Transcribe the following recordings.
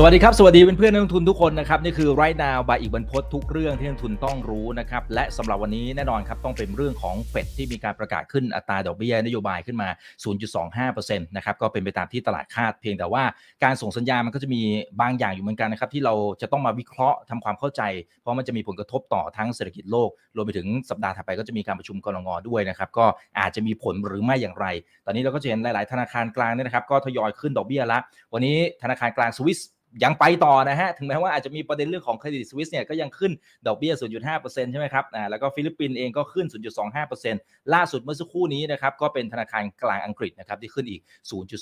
สวัสดีครับ สวัสดีเพื่อนๆนักลงทุนทุกคนนะครับ นี่คือไรนาวบายอีกบรรพททุกเรื่องที่นักลงทุนต้องรู้นะครับ และสำหรับวันนี้แน่นอนครับ ต้องเป็นเรื่องของเฟดที่มีการประกาศขึ้นอัตราดอกเบี้ยนโยบายขึ้นมา 0.25%นะครับก็เป็นไปตามที่ตลาดคาดเพียงแต่ว่าการส่งสัญญาณมันก็จะมีบางอย่างอยู่เหมือนกันนะครับที่เราจะต้องมาวิเคราะห์ทำความเข้าใจ เพราะมันจะมีผลกระทบต่อทั้งเศรษฐกิจโลกรวมไปถึงสัปดาห์ถัดไปก็จะมีการประชุมกนง.ด้วยนะครับก็อาจจะมีผลหรือไม่อย่างไร ตอนนี้เราก็จะเห็นหลาย ๆ ธนาคารกลางเนี่ยนะครับก็ทยอยขึ้นดอกเบี้ยละวันนี้ธนาคารกลางสวิสยังไปต่อนะฮะ ถึงแม้ว่าอาจจะมีประเด็นเรื่องของเครดิตสวิสเนี่ยก็ยังขึ้นดอกเบี้ย 0.5%ใช่ไหมครับอ่าแล้วก็ฟิลิปปินส์เองก็ขึ้น 0.25%ล่าสุดเมื่อสักครู่นี้นะครับก็เป็นธนาคารกลางอังกฤษนะครับที่ขึ้นอีก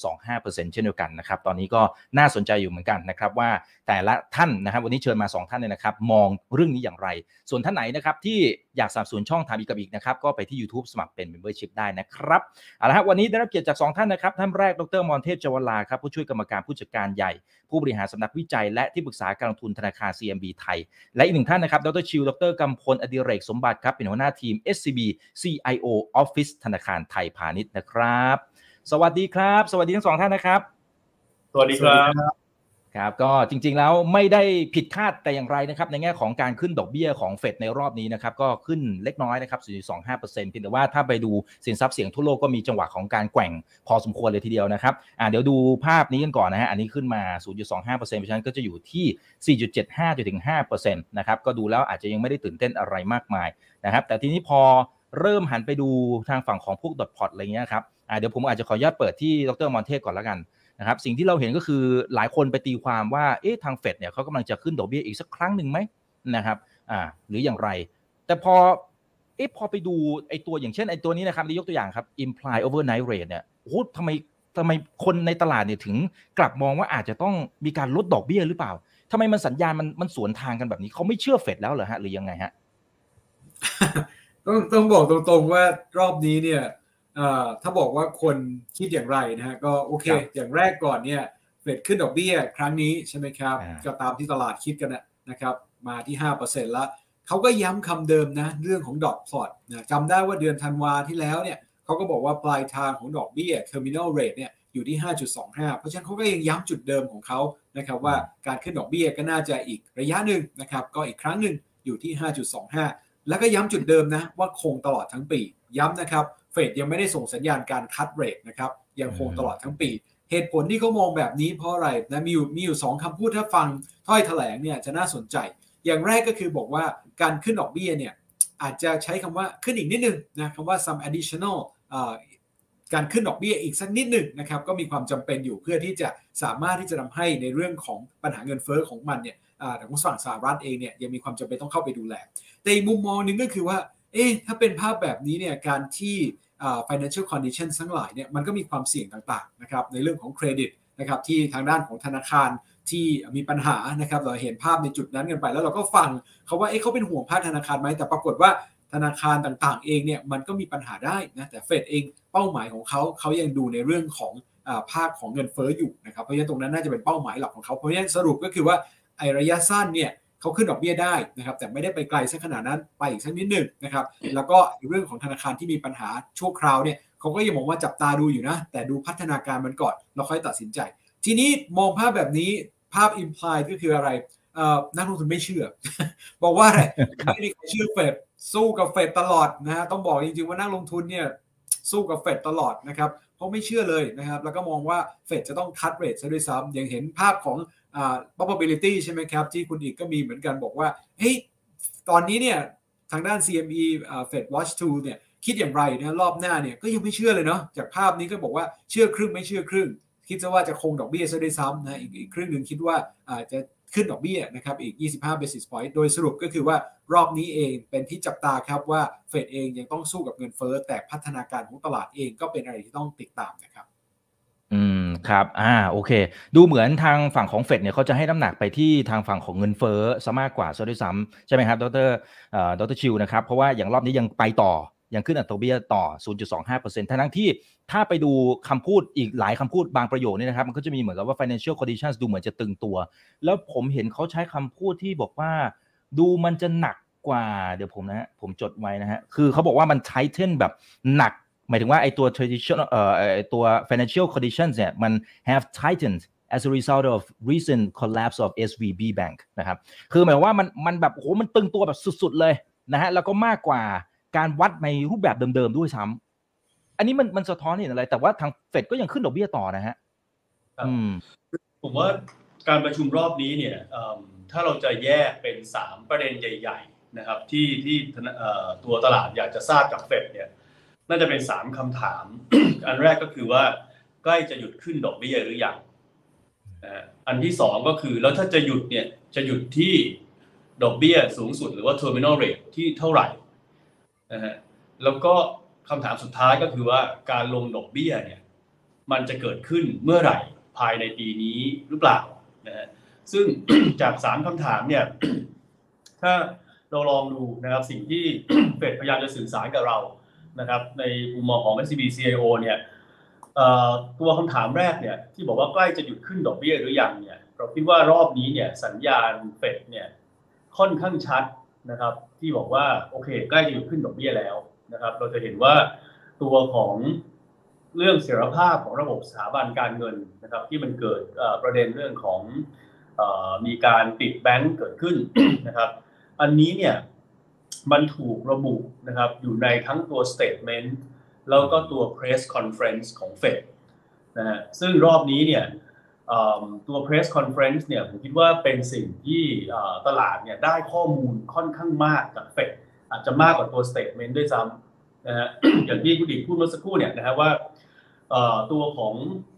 0.25%เช่นเดียวกันนะครับ ตอนนี้ก็น่าสนใจอยู่เหมือนกันนะครับว่าแต่ละท่านนะครับวันนี้เชิญมา 2 ท่านเลยนะครับมองเรื่องนี้อย่างไร ส่วนท่านไหนนะครับที่ อยากสนับสนุนช่องถามอีกกับอีกนะครับ ก็ไปที่ YouTube สมัครเป็น Membership ได้นะครับเอาละครับวันนี้ได้รับเกียรติจาก 2 ท่านนะครับ ท่านแรกดรมอนเทพจวลาครับผู้ช่วยกรรมการผู้จัดการใหญ่ ผู้บริหารสำนักวิจัย และที่ปรึกษาการลงทุนธนาคาร CMB ไทย และอีกหนึ่งท่านนะครับดรชิวดรกำพลอดิเรกสมบัติครับเป็นหัวหน้าทีม SCB CIO Office ธนาคารไทยพาณิชย์นะครับ สวัสดีครับ สวัสดีทั้งสองท่านนะครับ สวัสดีครับ ครับก็จริงๆแล้วไม่ได้ผิดคาดแต่อย่างไรนะครับในแง่ของการขึ้นดอกเบี้ยของเฟดในรอบนี้นะครับก็ขึ้นเล็กน้อยนะครับ0.25%เพียงแต่ว่าถ้าไปดูสินทรัพย์เสี่ยงทั่วโลกก็มีจังหวะของการแกว่งพอสมควรเลยทีเดียวนะครับอ่าเดี๋ยวดูภาพนี้กันก่อนนะฮะอันนี้ขึ้นมา 0.25%เพราะฉะนั้นก็จะอยู่ที่ 4.75จนถึง5%นะครับก็ดูแล้วอาจจะยังไม่ได้ตื่นเต้นอะไรมากมายนะครับแต่ทีนี้พอเริ่มหันไปดูทางฝั่งของพวกดอทพอตอะไรเงี้ยครับอ่าเดี๋ยวผมอาจจะขออนุญาตเปิดที่ดรมอนเทพก่อนแล้วกัน นะครับสิ่งที่เราเห็นก็คือหลายคนไปตีความว่าเอ๊ะทางเฟดเนี่ยเขากำลังจะขึ้นดอกเบี้ยอีกสักครั้งหนึ่งไหมนะครับอ่าหรืออย่างไร แต่พอเอ๊ะพอไปดูไอ้ตัวอย่างเช่นไอ้ตัวนี้นะครับยกตัวอย่างครับ imply overnight rate เนี่ยโอ้โหทำไมทำไมคนในตลาดเนี่ยถึงกลับมองว่าอาจจะต้องมีการลดดอกเบี้ยหรือเปล่าทำไมมันสัญญาณมันมันสวนทางกันแบบนี้เขาไม่เชื่อเฟดแล้วเหรอฮะหรือยังไงฮะต้องต้องบอกตรงๆว่ารอบนี้เนี่ย ถ้าบอกว่าคนคิดอย่างไรนะฮะก็โอเค อย่างแรกก่อนเนี่ยเฟดขึ้นดอกเบี้ยครั้งนี้ใช่ไหมครับ ก็ตามที่ตลาดคิดกันนะครับ มาที่ 5%แล้วเขาก็ย้ำคำเดิมนะเรื่องของดอกพอร์ตนะจำได้ว่าเดือนธันวาที่แล้วเนี่ยเขาก็บอกว่าปลายทางของดอกเบี้ย terminal rate เนี่ยอยู่ที่ 5.25 เพราะฉะนั้นเขาก็ยังย้ำจุดเดิมของเขานะครับว่าการขึ้นดอกเบี้ยก็น่าจะอีกระยะหนึ่งนะครับก็อีกครั้งหนึ่งอยู่ที่ 5.25 แล้วก็ย้ำจุดเดิมนะว่าคงตลอดทั้งปีย้ำนะครับ เฟดยังไม่ได้ส่งสัญญาณการคัดเรทนะครับยังคงตลอดทั้งปี เหตุผลที่เขามองแบบนี้เพราะอะไรนะมีอยู่มีอยู่สองคำพูดถ้าฟังถ้อยแถลงเนี่ยจะน่าสนใจ อย่างแรกก็คือบอกว่าการขึ้นดอกเบี้ยเนี่ยอาจจะใช้คำว่าขึ้นอีกนิดนึงนะคำว่า some additional การขึ้นดอกเบี้ยอีกสักนิดหนึ่งนะครับก็มีความจำเป็นอยู่เพื่อที่จะสามารถที่จะทาให้ในเรื่องของปัญหาเงินเฟอ้อของมันเนี่ยของฝั่งสหรัฐเองเนี่ยยังมีความจำเป็นต้องเข้าไปดูแล แต่อีกมุมมองหนึ่งก็คือว่าเอ๊ะถ้าเป็นภาพแบบนี้เนี่ยการที่ financial condition ทั้งหลายเนี่ยมันก็มีความเสี่ยงต่างๆนะครับในเรื่องของเครดิตนะครับที่ทางด้านของธนาคารที่มีปัญหานะครับเราเห็นภาพในจุดนั้นกันไปแล้วเราก็ฟังเขาว่าเอ๊ะเขาเป็นห่วงภาคธนาคารไหมแต่ปรากฏว่าธนาคารต่างๆ เองเนี่ยมันก็มีปัญหาได้นะแต่เฟดเองเป้าหมายของเขาเขายังดูในเรื่องของภาคของเงินเฟ้ออยู่นะครับเพราะฉะนั้นตรงนั้นน่าจะเป็นเป้าหมายหลักของเขาเพราะฉะนั้นสรุปก็คือว่าไอระยะสั้นเนี่ย เขาขึ้นดอกเบี้ยได้นะครับแต่ไม่ได้ไปไกลสักขนาดนั้นไปอีกสักนิดหนึ่งนะครับแล้วก็เรื่องของธนาคารที่มีปัญหาชั่วคราวเนี่ยเขาก็ยังมองว่าจับตาดูอยู่นะ แต่ดูพัฒนาการมันก่อนเราค่อยตัดสินใจ ทีนี้มองภาพแบบนี้ภาพอิมพลายก็คืออะไรนักลงทุนไม่เชื่อ บอกว่าอะไรไม่มีใครเชื่อเฟดสู้กับเฟดตลอดนะฮะต้องบอกจริงๆว่านักลงทุนเนี่ยสู้กับเฟดตลอดนะครับเพราะไม่เชื่อเลยนะครับแล้วก็มองว่าเฟดจะต้องคัดเรทซะด้วยซ้ำยังเห็นภาพของอ่า probability ใช่ไหมครับ ที่คุณอีกก็มีเหมือนกันบอกว่า เฮ้ย ตอนนี้เนี่ยทางด้าน CME Fed Watch 2 เนี่ยคิดอย่างไรนะรอบหน้าเนี่ยก็ยังไม่เชื่อเลยเนาะจากภาพนี้ก็บอกว่าเชื่อครึ่งไม่เชื่อครึ่ง คิดซะว่าจะคงดอกเบี้ยซะด้วยซ้ำนะอีกอีกครึ่งหนึ่งคิดว่าอาจจะขึ้นดอกเบี้ยนะครับอีก 25 basis point โดยสรุปก็คือว่ารอบนี้เองเป็นที่จับตาครับว่าเฟดเองยังต้องสู้กับเงินเฟ้อแต่พัฒนาการของตลาดเองก็เป็นอะไรที่ต้องติดตามนะครับ อืม ครับ อ่า โอเค ดูเหมือนทางฝั่งของเฟดเนี่ยเขาจะให้น้ำหนักไปที่ทางฝั่งของเงินเฟ้อซะมากกว่าซะด้วยซ้ำใช่ไหมครับดรเอ่อดรชิวนะครับ เพราะว่าอย่างรอบนี้ยังไปต่อ ยังขึ้นอัตราเบี้ยต่อ 0.25%ทั้งที่ถ้าไปดูคำพูดอีกหลายคำพูดบางประโยคนี่นะครับ มันก็จะมีเหมือนกับว่า financial conditions ดูเหมือนจะตึงตัว แล้วผมเห็นเขาใช้คำพูดที่บอกว่า ดูมันจะหนักกว่า เดี๋ยวผมนะฮะผมจดไว้นะฮะ คือเขาบอกว่ามัน tighten แบบหนัก หมายถึงว่าไอตัว traditional เอ่อไอตัว financial conditions เนี่ยมัน have tightened as a result of recent collapse of SVB Bank นะครับคือหมายว่ามันมันแบบโอ้โหมันตึงตัวแบบสุดๆเลยนะฮะแล้วก็มากกว่าการวัดในรูปแบบเดิมๆด้วยซ้ำอันนี้มันมันสะท้อนเห็นอะไร แต่ว่าทางเฟดก็ยังขึ้นดอกเบี้ยต่อนะฮะครับอืมผมว่าการประชุมรอบนี้เนี่ยเอิ่มถ้าเราจะแยกเป็น 3 ประเด็นใหญ่ ๆ นะครับ ที่ที่ธนาเอ่อตัวตลาดอยากจะทราบจากเฟดเนี่ย น่าจะเป็น3คำถาม อันแรกก็คือว่าใกล้จะหยุดขึ้นดอกเบี้ยหรือยังอันที่สองก็คือแล้วถ้าจะหยุดเนี่ยจะหยุดที่ดอกเบี้ยสูงสุดหรือว่า terminal rate ที่เท่าไหร่นะฮะแล้วก็คำถามสุดท้ายก็คือว่าการลงดอกเบี้ยเนี่ยมันจะเกิดขึ้นเมื่อไหร่ภายในปีนี้หรือเปล่านะฮะซึ่งจากสามคำถามเนี่ยถ้าเราลองดูนะครับสิ่งที่เฟดพยายามจะสื่อสารกับเรา นะครับในมุมมองของ SCB CIO เนี่ยตัวคำถามแรกเนี่ยที่บอกว่าใกล้จะหยุดขึ้นดอกเบี้ยหรือยังเนี่ยเราคิดว่ารอบนี้เนี่ยสัญญาณเฟดเนี่ยค่อนข้างชัดนะครับที่บอกว่าโอเค ใกล้จะหยุดขึ้นดอกเบี้ยแล้วนะครับเราจะเห็นว่าตัวของเรื่องเสถียรภาพของระบบสถาบันการเงินนะครับที่มันเกิดประเด็นเรื่องของอมีการปิดแบงก์เกิดขึ้นนะครับ อันนี้เนี่ย มันถูกระบุนะครับอยู่ในทั้งตัว statement แล้วก็ตัว press conference ของ Fed นะฮะซึ่งรอบนี้เนี่ยตัว press conference เนี่ยผมคิดว่าเป็นสิ่งที่ตลาดเนี่ยได้ข้อมูลค่อนข้างมากจาก Fed อาจจะมากกว่าตัว statement ด้วยซ้ำนะฮะอย่างที่คุณดิพูดเมื่อสักครู่เนี่ยนะครับว่าตัวของ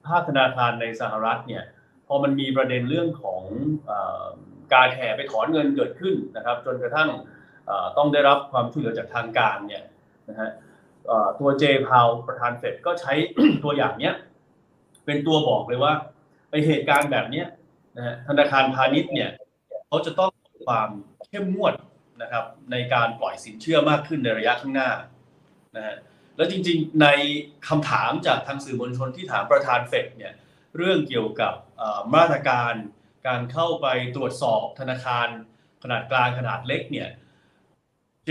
ภาคธนาคารในสหรัฐเนี่ยพอมันมีประเด็นเรื่องของอการแห่ไปถอนเงินเกิดขึ้นนะครับ จนกระทั่ง ต้องได้รับความช่วยเหลือจากทางการเนี่ยนะฮะตัวเจพาวประธานเฟดก็ใช้ตัวอย่างเนี้ยเป็นตัวบอกเลยว่าไอเหตุการณ์แบบเนี้ยนะฮะธนาคารพาณิชย์เนี่ยเขาจะต้องความเข้มงวดนะครับในการปล่อยสินเชื่อมากขึ้นในระยะข้างหน้านะฮะแล้วจริงๆในคำถามจากทางสื่อมวลชนที่ถามประธานเฟดเนี่ยเรื่องเกี่ยวกับมาตรการการเข้าไปตรวจสอบธนาคารขนาดกลางขนาดเล็กเนี่ย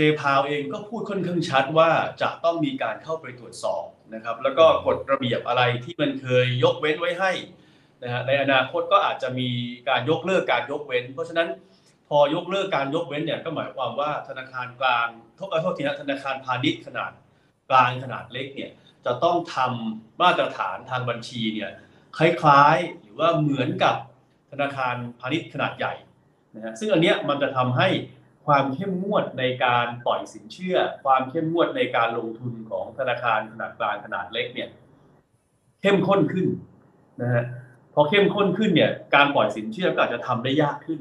เจพาวเองก็พูดค่อนข้างชัดว่าจะต้องมีการเข้าไปตรวจสอบนะครับ แล้วก็กฎระเบียบอะไรที่มันเคยยกเว้นไว้ให้นะฮะในอนาคตก็อาจจะมีการยกเลิกการยกเว้น เพราะฉะนั้นพอยกเลิกการยกเว้นเนี่ยก็หมายความว่าธนาคารกลางทษเอ่อโทษทีนะธนาคารพาณิชย์ขนาดกลางขนาดเล็กเนี่ยจะต้องทำมาตรฐานทางบัญชีเนี่ยคล้ายๆหรือว่าเหมือนกับธนาคารพาณิชย์ขนาดใหญ่นะฮะซึ่งอันเนี้ยมันจะทำให้ ความเข้มงวดในการปล่อยสินเชื่อ ความเข้มงวดในการลงทุนของธนาคารขนาดกลางขนาดเล็กเนี่ยเข้มข้นขึ้นนะฮะพอเข้มข้นขึ้นเนี่ยการปล่อยสินเชื่อก็อาจจะทำได้ยากขึ้น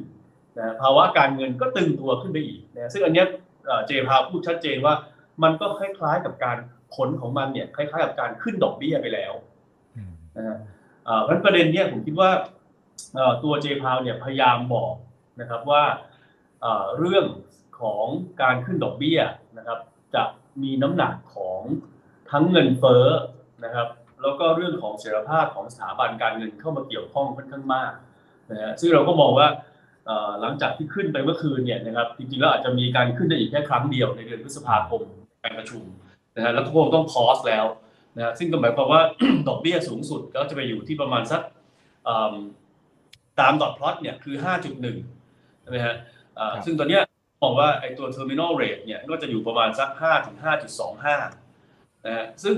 นะภาวะการเงินก็ตึงตัวขึ้นไปอีกนะซึ่งอันนี้เจพาพูดชัดเจนว่ามันก็คล้ายๆกับการผลของมันเนี่ยคล้ายๆกับการขึ้นดอกเบี้ยไปแล้วนะฮะเพราะนั้นประเด็นเนี้ยผมคิดว่าตัวเจพาวเนี่ยพยายามบอกนะครับว่า เรื่องของการขึ้นดอกเบี้ยนะครับจะมีน้ำหนักของทั้งเงินเฟ้อนะครับแล้วก็เรื่องของเสถียรภาพของสถาบันการเงินเข้ามาเกี่ยวข้องค่อนข้างมากนะฮะซึ่งเราก็มองว่าหลังจากที่ขึ้นไปเมื่อคืนเนี่ยนะครับจริงๆแล้วอาจจะมีการขึ้นได้อีกแค่ครั้งเดียวในเดือนพฤษภาคมการประชุมนะฮะแล้วก็คงต้องพอสแล้วนะฮะซึ่งก็หมายความว่าดอกเบี้ยสูงสุดก็จะไปอยู่ที่ประมาณสักตามดอทพลอตเนี่ยคือ 5.1ใช่ไหมฮะ ซึ่งตอนเนี้ยมองว่าไอ้ตัว terminal rate เนี่ยก็จะอยู่ประมาณสัก5ถึง5.25นะฮะซึ่ง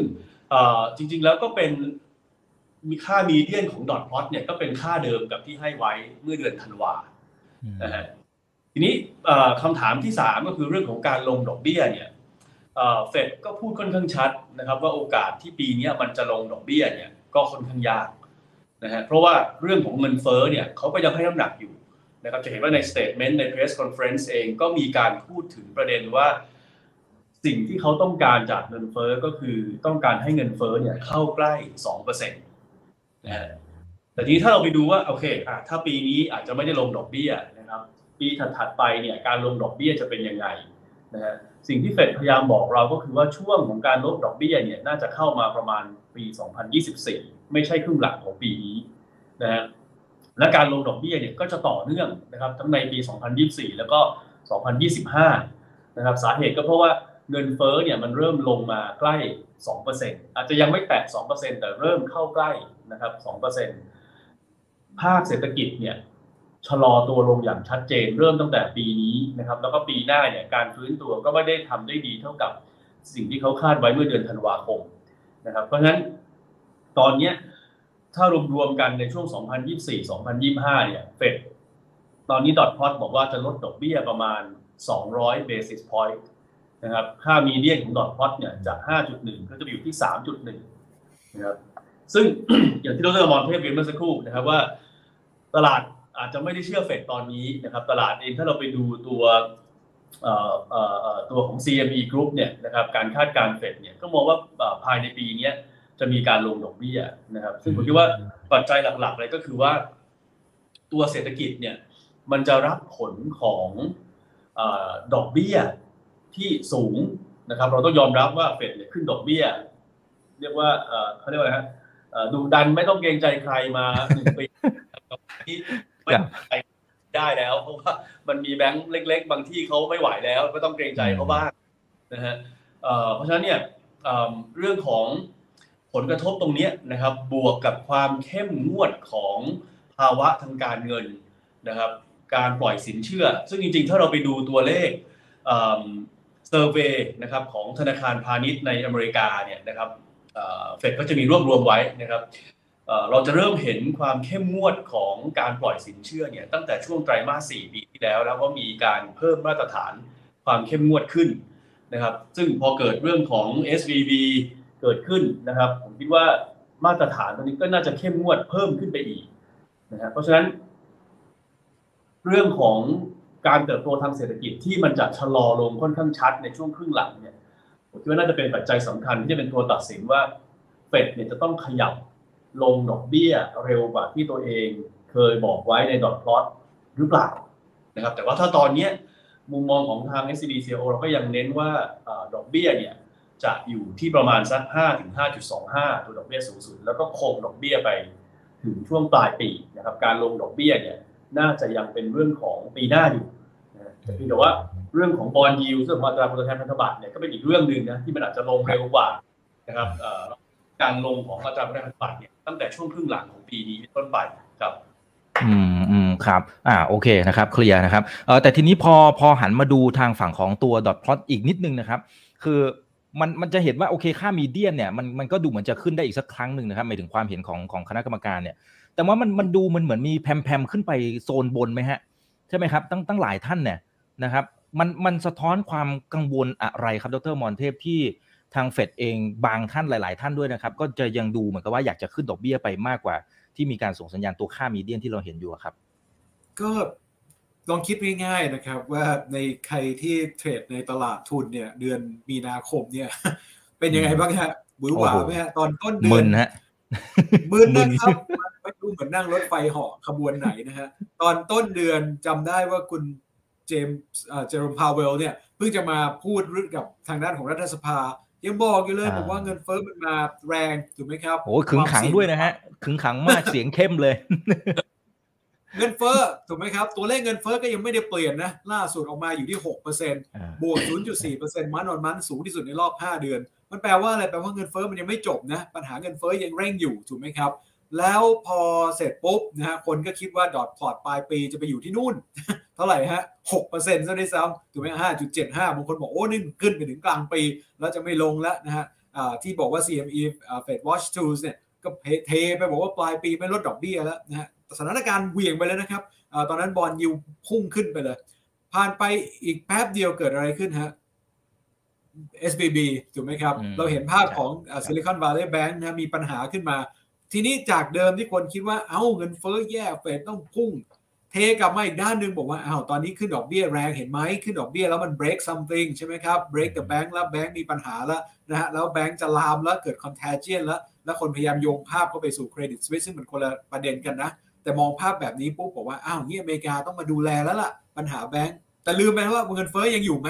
เอ่อจริงๆแล้วก็เป็นมีค่ามีเดียนของดอทพลอตเนี่ยก็เป็นค่าเดิมกับที่ให้ไว้เมื่อเดือนธันวานะฮะทีนี้เอ่อคำถามที่ 3 ก็คือเรื่องของการลงดอกเบี้ยเนี่ยเฟดก็พูดค่อนข้างชัดนะครับ ว่าโอกาสที่ปีนี้มันจะลงดอกเบี้ยเนี่ยก็ค่อนข้างยากนะฮะเพราะว่าเรื่องของเงินเฟ้อเนี่ยเขาก็ยังให้น้ำหนักอยู่ นะครับจะเห็นว่าใน statement ใน press conference เองก็มีการพูดถึงประเด็นว่า สิ่งที่เขาต้องการจากเงินเฟ้อก็คือต้องการให้เงินเฟ้อเนี่ยเข้าใกล้2%นะฮะแต่ทีนี้ถ้าเราไปดูว่าโอเคอะถ้าปีนี้อาจจะไม่ได้ลงดอกเบี้ยนะครับปีถัดๆไปเนี่ยการลงดอกเบี้ยจะเป็นยังไงนะฮะสิ่งที่เฟดพยายามบอกเราก็คือว่าช่วงของการลดดอกเบี้ยเนี่ยน่าจะเข้ามาประมาณปี 2024 ไม่ใช่ครึ่งหลังของปีนี้นะฮะ และการลงดอกเบี้ยเนี่ยก็จะต่อเนื่องนะครับทั้งในปี 2024 แล้วก็ 2025 นะครับสาเหตุก็เพราะว่าเงินเฟ้อเนี่ยมันเริ่มลงมาใกล้ 2%อาจจะยังไม่แตะ 2%แต่เริ่มเข้าใกล้นะครับ 2%ภาคเศรษฐกิจเนี่ยชะลอตัวลงอย่างชัดเจน เริ่มตั้งแต่ปีนี้นะครับ แล้วก็ปีหน้าเนี่ยการฟื้นตัวก็ไม่ได้ทำได้ดีเท่ากับสิ่งที่เขาคาดไว้เมื่อเดือนธันวาคมนะครับ เพราะฉะนั้นตอนเนี้ ถ้ารวมๆกันในช่วง 2024-2025 เนี่ย เฟดตอนนี้ดอทพอตบอกว่าจะลดดอกเบี้ยประมาณ 200 basis point นะครับ ค่ามีเดียนของดอทพอตเนี่ยจาก 5.1 ก็จะไปอยู่ที่ 3.1 นะครับ ซึ่งอย่างที่ดรมอนเทพเรียนเมื่อสักครู่นะครับว่า ตลาดอาจจะไม่ได้เชื่อเฟดตอนนี้นะครับ ตลาดเองถ้าเราไปดูตัวตัวของ CME Group เนี่ยนะครับ การคาดการณ์เฟดเนี่ยก็มองว่าภายในปีนี้ จะมีการลงดอกเบี้ยนะครับ ซึ่งผมคิดว่าปัจจัยหลักๆเลยก็คือว่า ตัวเศรษฐกิจเนี่ย มันจะรับผลของดอกเบี้ยที่สูงนะครับ เราต้องยอมรับว่าเฟดเนี่ยขึ้นดอกเบี้ย เรียกว่าเขาเรียกว่าอะไรฮะดูดันไม่ต้องเกรงใจใครมาหนึ่งปีที่ไม่ได้แล้ว เพราะว่ามันมีแบงค์เล็ก ๆ บางที่เขาไม่ไหวแล้ว ก็ต้องเกรงใจเขาบ้างนะฮะเพราะฉะนั้นเนี่ยเรื่องของ ผลกระทบตรงนี้นะครับ บวกกับความเข้มงวดของภาวะทางการเงินนะครับ การปล่อยสินเชื่อ ซึ่งจริงๆ ถ้าเราไปดูตัวเลขเซอร์เวยนะครับของธนาคารพาณิชย์ในอเมริกาเนี่ยนะครับเฟดก็จะมีรวบรวมไว้นะครับเราจะเริ่มเห็นความเข้มงวดของการปล่อยสินเชื่อเนี่ยตั้งแต่ช่วงไตรมาส4ปีที่แล้ว แล้วก็มีการเพิ่มมาตรฐานความเข้มงวดขึ้นนะครับ ซึ่งพอเกิดเรื่องของ SVB เกิดขึ้นนะครับ ผมคิดว่ามาตรฐานตรงนี้ก็น่าจะเข้มงวดเพิ่มขึ้นไปอีกนะครับเพราะฉะนั้น เรื่องของการเติบโตทางเศรษฐกิจที่มันจะชะลอลงค่อนข้างชัดในช่วงครึ่งหลังเนี่ยผมคิดว่าน่าจะเป็นปัจจัยสำคัญที่จะเป็นตัวตัดสินว่าเฟดเนี่ยจะต้องขยับลงดอกเบี้ยเร็วกว่าที่ตัวเองเคยบอกไว้ในดอทพลอตหรือเปล่านะครับ แต่ว่าถ้าตอนนี้มุมมองของทาง s c b c o เราก็ยังเน้นว่าดอกเบี้ยเนี่ย จะอยู่ที่ประมาณสัก5ถึง5.25 ตัวดอกเบี้ยสูงสุด แล้วก็คงดอกเบี้ยไปถึงช่วงปลายปีนะครับการลงดอกเบี้ยเนี่ยน่าจะยังเป็นเรื่องของปีหน้าอยู่แต่พี่แต่ว่าเรื่องของบอลยิวซึ่งอัตราผลตอบแทนพันธบัตรเนี่ยก็เป็นอีกเรื่องหนึ่งนะที่มันอาจจะลงเร็วกว่านะครับการลงของอัตราผลตอบแทนพันธบัตรเนี่ยตั้งแต่ช่วงครึ่งหลังของปีนี้ต้นไปครับอืมอืมครับอ่าโอเคนะครับเคลียร์นะครับเออแต่ทีนี้พอพอหันมาดูทางฝั่งของตัวดอทพลอตอีกนิดนึงนะครับ คือ มันมันจะเห็นว่าโอเคค่ามีเดียนเนี่ยมันมันก็ดูเหมือนจะขึ้นได้อีกสักครั้งหนึ่งนะครับหมายถึงความเห็นของของคณะกรรมการเนี่ย แต่ว่ามันมันดูมันเหมือนมีแพมแพมขึ้นไปโซนบนไหมฮะใช่ไหมครับตั้งตั้งหลายท่านเนี่ยนะครับมันมันสะท้อนความกังวลอะไรครับดรมอนเทพที่ทางเฟดเองบางท่านหลาย ๆ ท่านด้วยนะครับ ก็จะยังดูเหมือนกับว่าอยากจะขึ้นดอกเบี้ยไปมากกว่า ที่มีการส่งสัญญาณตัวค่ามีเดียนที่เราเห็นอยู่ครับ ก็ ลองคิดง่ายๆนะครับว่าในใครที่เทรดในตลาดทุนเนี่ยเดือนมีนาคมเนี่ย เป็นยังไงบ้างฮะบุ๋หวาไหมฮะตอนต้นเดือนมึนฮะมึนนะครับไม่รู้เหมือนนั่งรถไฟเหาะขบวนไหนนะฮะตอนต้นเดือนจำได้ว่าคุณเจมส์เจอร์มพาวเวลเนี่ยเพิ่งจะมาพูดกับทางด้านของรัฐสภา ยังบอกอยู่เลยบอกว่าเงินเฟ้อมันมาแรงถูกไหมครับโอ้ขึงขังด้วยนะฮะขึงขังมากเสียงเข้มเลย เงินเฟ้อถูกไหมครับ ตัวเลขเงินเฟ้อก็ยังไม่ได้เปลี่ยนนะ ล่าสุดออกมาอยู่ที่ 6%บวก 0.4%มันอนมันสูงที่สุดในรอบ 5 เดือน มันแปลว่าอะไรแปลว่าเงินเฟ้อมันยังไม่จบนะ ปัญหาเงินเฟ้อยังเร่งอยู่ถูกไหมครับ แล้วพอเสร็จปุ๊บนะฮะคนก็คิดว่าดอทพอร์ตปลายปีจะไปอยู่ที่นู่น เท่าไหร่ฮะ6%ซะด้วยซ้ำถูกไหมห้าจุดเจ็ดห้าบางคนบอกโอ้นี่ขึ้นไปถึงกลางปี แล้วจะไม่ลงแล้วนะฮะที่บอกว่า CME Fed Watch Tools เนี่ยก็เทไปบอกว่าปลายปีไม่ลดดอกเบี้ยแล้วนะฮะ สถานการณ์เหวี่ยงไปเลยนะครับอตอนนั้นบอลยิวพุ่งขึ้นไปเลย ผ่านไปอีกแป๊บเดียวเกิดอะไรขึ้นฮะ SBB ถูกไหมครับ เราเห็นภาพของซิลิคอนวาลเลย์แบงค์นะมีปัญหาขึ้นมา ทีนี้จากเดิมที่คนคิดว่าเอา้าเงินเฟ้อแย่เฟดต้องพุ่ง เทกลับมาอีกด้านหนึ่งบอกว่าอ้าวตอนนี้ขึ้นดอกเบี้ยแรงเห็นไหมขึ้นดอกเบี้ยแล้วมัน break something ใช่ไหมครับ break the bank แล้วแบงค์มีปัญหาแล้วนะฮะแล้วแบงค์จะลามแล้วเกิด contagion แล้วแล้วคนพยายามโยงภาพเข้าไปสู่เครดิตสวิสซึ่งมันคนละประเด็นกันนะ แต่มองภาพแบบนี้ปุ๊บบอกว่าอ้าวนี่อเมริกาต้องมาดูแลแล้วล่ะ ปัญหาแบงก์แต่ลืมไปว่าเงินเฟ้อยังอยู่ไหม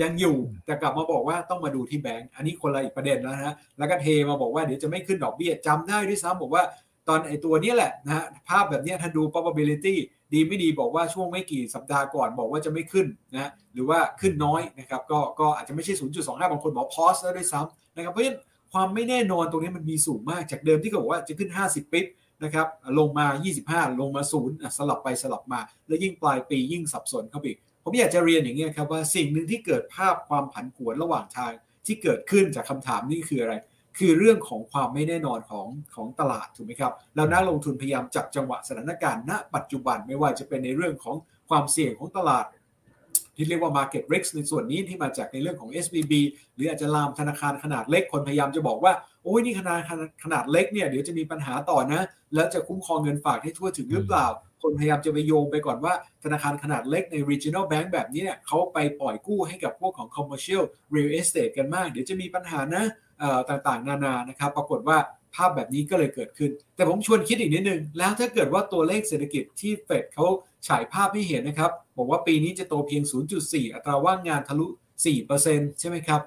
ยังอยู่แต่กลับมาบอกว่าต้องมาดูที่แบงก์อันนี้คนละอีกประเด็นแล้วนะแล้วก็เทมาบอกว่าเดี๋ยวจะไม่ขึ้นดอกเบี้ยจำได้ด้วยซ้ำบอกว่าตอนไอตัวนี้แหละนะฮะภาพแบบนี้ถ้าดู probability ดีไม่ดีบอกว่าช่วงไม่กี่สัปดาห์ก่อนบอกว่าจะไม่ขึ้นนะหรือว่าขึ้นน้อยนะครับก็ก็อาจจะไม่ใช่ 0.25 บางคนบอกพอสแล้วด้วยซ้ำนะครับเพราะฉะนั้นความไม่แน่นอนตรงนี้มันมีสูงมากจากเดิมที่เขาบอกว่าจะขึ้น 50ปิ๊บ นะครับลงมา 25 ลงมาศูนย์สลับไปสลับมา แล้วยิ่งปลายปียิ่งสับสนเข้าไปผมอยากจะเรียนอย่างนี้ครับว่าสิ่งหนึ่งที่เกิดภาพความผันผวนระหว่างทางที่เกิดขึ้นจากคำถามนี้คืออะไร คือเรื่องของความไม่แน่นอนของของตลาดถูกไหมครับ แล้วนักลงทุนพยายามจับจังหวะสถานการณ์ณ ปัจจุบันไม่ว่าจะเป็นในเรื่องของความเสี่ยงของตลาด ที่เรียกว่า market risk ในส่วนนี้ที่มาจากในเรื่องของ SBB หรืออาจจะลามธนาคารขนาดเล็กคนพยายามจะบอกว่า โอ้ยนี่ขนาดขนาดเล็กเนี่ยเดี๋ยวจะมีปัญหาต่อนะ แล้วจะคุ้มครองเงินฝากให้ทั่วถึงหรือเปล่า คนพยายามจะไปโยงไปก่อนว่าธนาคารขนาดเล็กใน regional bank แบบนี้เนี่ยเขาไปปล่อยกู้ให้กับพวกของ commercial real estate กันมาก เดี๋ยวจะมีปัญหานะต่างๆ นานานะครับ ปรากฏว่าภาพแบบนี้ก็เลยเกิดขึ้น แต่ผมชวนคิดอีกนิดนึง แล้วถ้าเกิดว่าตัวเลขเศรษฐกิจที่เฟดเขาฉายภาพให้เห็นนะครับ บอกว่าปีนี้จะโตเพียง 0.4 อัตราว่างงานทะลุ 4%ใช่ไหมครับ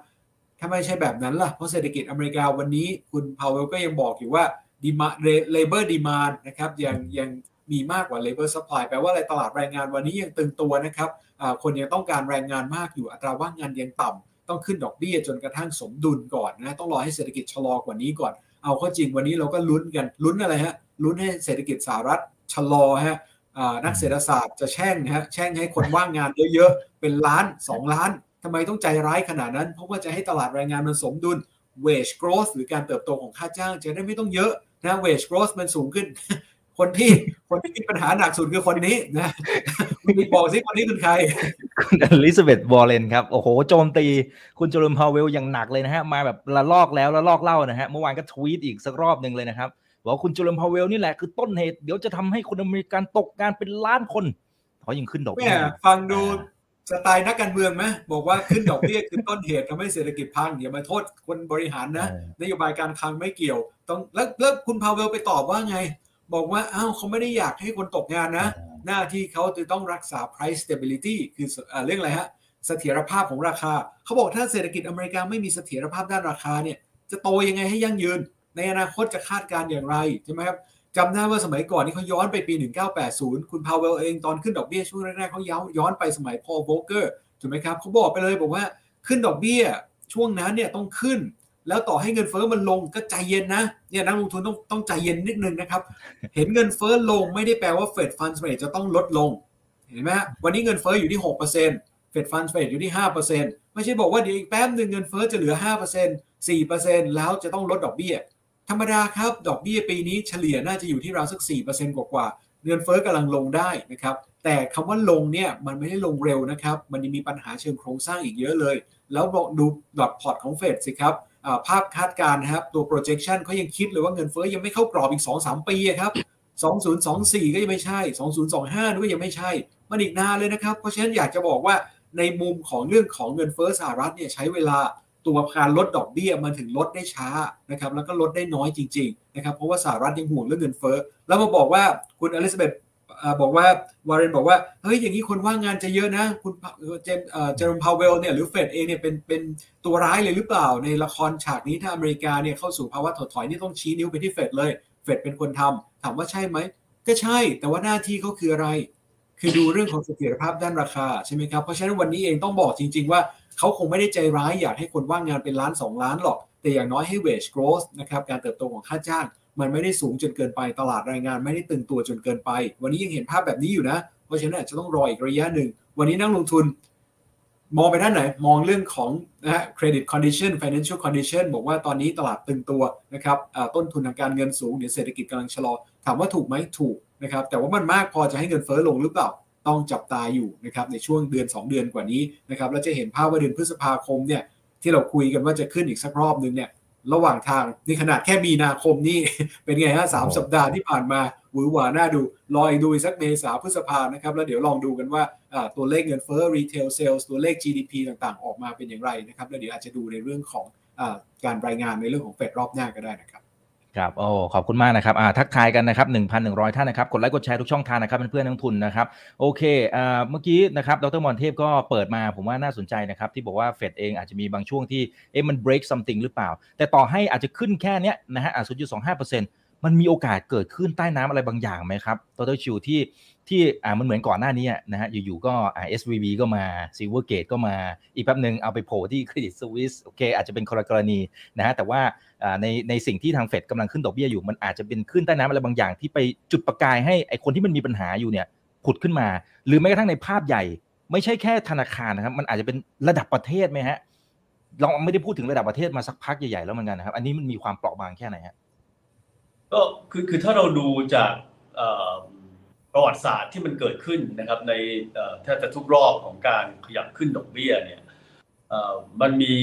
ถ้าไม่ใช่แบบนั้นล่ะ เพราะเศรษฐกิจอเมริกาวันนี้คุณพาวเวลก็ยังบอกอยู่ว่าดีมาเลเบอร์ดีมานนะครับยังยังมีมากกว่า labor supply แปลว่าอะไรตลาดแรงงานวันนี้ยังตึงตัวนะครับคนยังต้องการแรงงานมากอยู่อัตราว่างงานยังต่ำต้องขึ้นดอกเบี้ยจนกระทั่งสมดุลก่อนนะต้องรอให้เศรษฐกิจชะลอกว่านี้ก่อน เอาข้อจริงวันนี้เราก็ลุ้นกันลุ้นอะไรฮะลุ้นให้เศรษฐกิจสหรัฐชะลอฮะนักเศรษฐศาสตร์จะแช่งฮะแช่งให้คนว่างงานเยอะๆเป็นล้าน 2 ล้าน ทำไมต้องใจร้ายขนาดนั้น เพราะว่าจะให้ตลาดแรงงานมันสมดุล wage growth หรือการเติบโตของค่าจ้าง จะได้ไม่ต้องเยอะนะ wage growth มันสูงขึ้น คนที่คนที่มีปัญหาหนักสุดคือคนนี้นะมีบอกสิคนนี้คือใคร คุณอลิซาเบธวอร์เรนครับ โอ้โห โจมตี คุณเจอโรมพาวเวลอย่างหนักเลยนะฮะ มาแบบระลอกแล้วระลอกเล่านะฮะ เมื่อวานก็ทวีตอีกสักรอบหนึ่งเลยนะครับบอกคุณเจอโรมพาวเวลนี่แหละคือต้นเหตุ เดี๋ยวจะทำให้คนอเมริกันตกงานเป็นล้านคนเขายังขึ้นดอกเบี้ยฟังดู สไตล์นักการเมืองไหมบอกว่าขึ้นดอกเบี้ยคือต้นเหตุทำให้เศรษฐกิจพังอย่ามาโทษคนบริหารนะ นโยบายการคลังไม่เกี่ยว ต้องแล้วแล้วคุณพาวเวลไปตอบว่าไง บอกว่าอ้าวเขาไม่ได้อยากให้คนตกงานนะ หน้าที่เขาจะต้องรักษา price stability คือเรื่องอะไรฮะเสถียรภาพของราคา เขาบอกถ้าเศรษฐกิจอเมริกาไม่มีเสถียรภาพด้านราคาเนี่ยจะโตยังไงให้ยั่งยืน ในอนาคตจะคาดการอย่างไรใช่ไหมครับ จำได้ว่าสมัยก่อนนี่เขาย้อนไปปี 1980 คุณพาวเวลเองตอนขึ้นดอกเบี้ยช่วงแรกๆเขาย้อนย้อนไปสมัยพอลโวลคเกอร์ถูกไหมครับเขาบอกไปเลยบอกว่าขึ้นดอกเบี้ยช่วงนั้นเนี่ยต้องขึ้น แล้วต่อให้เงินเฟ้อมันลงก็ใจเย็นนะเนี่ยนักลงทุนต้องต้องใจเย็นนิดนึงนะครับ เห็นเงินเฟ้อลงไม่ได้แปลว่า Fed Funds Rate จะต้องลดลงเห็นไหมวันนี้เงินเฟ้ออยู่ที่6% Fed Funds Rate อยู่ที่ 5%ไม่ใช่บอกว่าเดี๋ยวอีกแป๊บหนึ่งเงินเฟ้อจะเหลือ 5% 4%แล้วจะต้องลดดอกเบี้ย ธรรมดาครับ ดอกเบี้ยปีนี้เฉลี่ยน่าจะอยู่ที่ราวสัก 4%กว่าๆเงินเฟ้อกำลังลงได้นะครับ แต่คำว่าลงเนี่ยมันไม่ได้ลงเร็วนะครับ มันยังมีปัญหาเชิงโครงสร้างอีกเยอะเลย แล้วบอกดูดอทพอร์ตของเฟดสิครับภาพคาดการณ์ครับ ตัว projection เขายังคิดเลยว่าเงินเฟ้อยังไม่เข้ากรอบอีก 2-3 ปีครับ 2024 ก็ยังไม่ใช่ 2025ด้วยยังไม่ใช่ มันอีกนานเลยนะครับ เพราะฉะนั้นอยากจะบอกว่าในมุมของเรื่องของเงินเฟ้อสหรัฐเนี่ยใช้เวลา ตัวการลดดอกเบี้ยมันถึงลดได้ช้านะครับแล้วก็ลดได้น้อยจริงๆนะครับเพราะว่าสหรัฐยังห่วงเรื่องเงินเฟ้อแล้วมาบอกว่าคุณอลิซาเบธบอกว่าวอร์เรนบอกว่าเฮ้ยอย่างนี้คนว่างงานจะเยอะนะ คุณเจมเจอโรมพาวเวลเนี่ยหรือเฟดเองเนี่ยเป็นเป็นตัวร้ายเลยหรือเปล่า ในละครฉากนี้ถ้าอเมริกาเนี่ยเข้าสู่ภาวะถดถอยนี่ต้องชี้นิ้วไปที่เฟดเลยเฟดเป็นคนทำถามว่าใช่ไหมก็ใช่ แต่ว่าหน้าที่เขาคืออะไร คือดูเรื่องของเสถียรภาพด้านราคาใช่ไหมครับเพราะฉะนั้นวันนี้เองต้องบอกจริง ๆ ว่า เขาคงไม่ได้ใจร้ายอยากให้คนว่างงานเป็นล้าน 2 ล้านหรอก แต่อย่างน้อยให้ wage growth นะครับการเติบโตของค่าจ้าง มันไม่ได้สูงจนเกินไปตลาดแรงงานไม่ได้ตึงตัวจนเกินไป วันนี้ยังเห็นภาพแบบนี้อยู่นะ เพราะฉะนั้นอาจจะต้องรออีกระยะหนึ่ง วันนี้นักลงทุน มองไปด้านไหน มองเรื่องของนะฮะ credit condition financial condition บอกว่าตอนนี้ตลาดตึงตัวนะครับต้นทุนทางการเงินสูงเดี๋ยวเศรษฐกิจกำลังชะลอถามว่าถูกไหมถูกนะครับแต่ว่ามันมากพอจะให้เงินเฟ้อลงหรือเปล่า ต้องจับตาอยู่นะครับในช่วงเดือน 2 เดือนกว่านี้นะครับแล้วจะเห็นภาพว่าเดือนพฤษภาคมเนี่ยที่เราคุยกันว่าจะขึ้นอีกสักรอบนึงเนี่ยระหว่างทางนี่ขนาดแค่มีนาคมนี่เป็นไงฮะสามสัปดาห์ที่ผ่านมาหวือหวาน่าดูรออีกดูสักเมษาพฤษภานะครับ แล้วเดี๋ยวลองดูกันว่าตัวเลขเงินเฟ้อ retail sales ตัวเลข GDP ต่างๆ ออกมาเป็นอย่างไรนะครับ แล้วเดี๋ยวอาจจะดูในเรื่องของอการรายงานในเรื่องของเฟดรอบหน้าก็ได้นะครับ ครับโอ้ขอบคุณมากนะครับอ่าทักทายกันนะครับ 1,100 ท่านนะครับ กดไลค์กดแชร์ทุกช่องทางนะครับเพื่อนๆนักทุนนะครับ โอเคอ่าเมื่อกี้นะครับดรมอนเทพก็เปิดมาผมว่าน่าสนใจนะครับ ที่บอกว่าเฟดเองอาจจะมีบางช่วงที่เอ๊ะมัน break something หรือเปล่า แต่ต่อให้อาจจะขึ้นแค่นี้นะฮะอ่า0.25%มันมีโอกาสเกิดขึ้นใต้น้ำอะไรบางอย่างไหมครับดรชิวที่ ที่อ่ามันเหมือนก่อนหน้านี้นะฮะอยู่ๆก็อ่า SVB ก็มา Silvergate ก็มาอีกแป๊บหนึ่งเอาไปโผล่ที่เครดิตสวิสโอเคอาจจะเป็นคนละกรณีนะฮะแต่ว่าในในสิ่งที่ทางเฟดกำลังขึ้นดอกเบี้ยอยู่มันอาจจะเป็นขึ้นใต้น้ำอะไรบางอย่างที่ไปจุดประกายให้ไอคนที่มันมีปัญหาอยู่เนี่ยผุดขึ้นมา หรือแม้กระทั่งในภาพใหญ่ ไม่ใช่แค่ธนาคารนะครับมันอาจจะเป็นระดับประเทศไหมฮะเราไม่ได้พูดถึงระดับประเทศมาสักพักใหญ่ๆแล้วเหมือนกันนะครับ อันนี้มันมีความเปราะบางแค่ไหนฮะก็คือคือถ้าเราดูจาก ประวัติศาสตร์ที่มันเกิดขึ้นนะครับในแทบจะทุกรอบของการขยับขึ้นดอกเบี้ยเนี่ยมันมี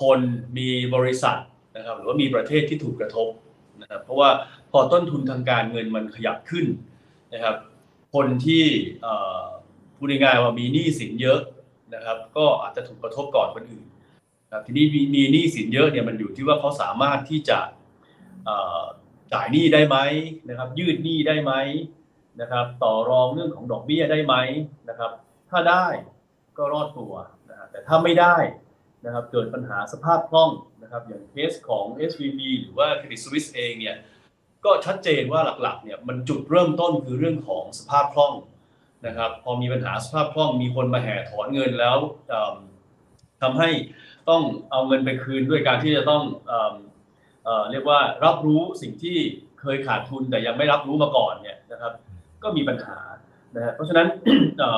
คนมีบริษัทนะครับหรือว่ามีประเทศที่ถูกกระทบนะครับเพราะว่าพอต้นทุนทางการเงินมันขยับขึ้นนะครับ คนที่พูดง่ายๆว่ามีหนี้สินเยอะนะครับ ก็อาจจะถูกกระทบก่อนคนอื่นครับทีนี้มีหนี้สินเยอะเนี่ยมันอยู่ที่ว่าเขาสามารถที่จะ จ่ายหนี้ได้ไหมนะครับ ยืดหนี้ได้ไหมนะครับ ต่อรองเรื่องของดอกเบี้ยได้ไหมนะครับ ถ้าได้ก็รอดตัวนะแต่ถ้าไม่ได้นะครับเกิดปัญหาสภาพคล่องนะครับ อย่างเคสของ SVB หรือว่า Credit Suisse เองเนี่ยก็ชัดเจนว่าหลักๆเนี่ยมันจุดเริ่มต้นคือเรื่องของสภาพคล่องนะครับ พอมีปัญหาสภาพคล่องมีคนมาแห่ถอนเงินแล้วทำให้ต้องเอาเงินไปคืนด้วยการที่จะต้อง เรียกว่ารับรู้สิ่งที่เคยขาดทุนแต่ยังไม่รับรู้มาก่อนเนี่ยนะครับ ก็มีปัญหานะฮะเพราะฉะนั้น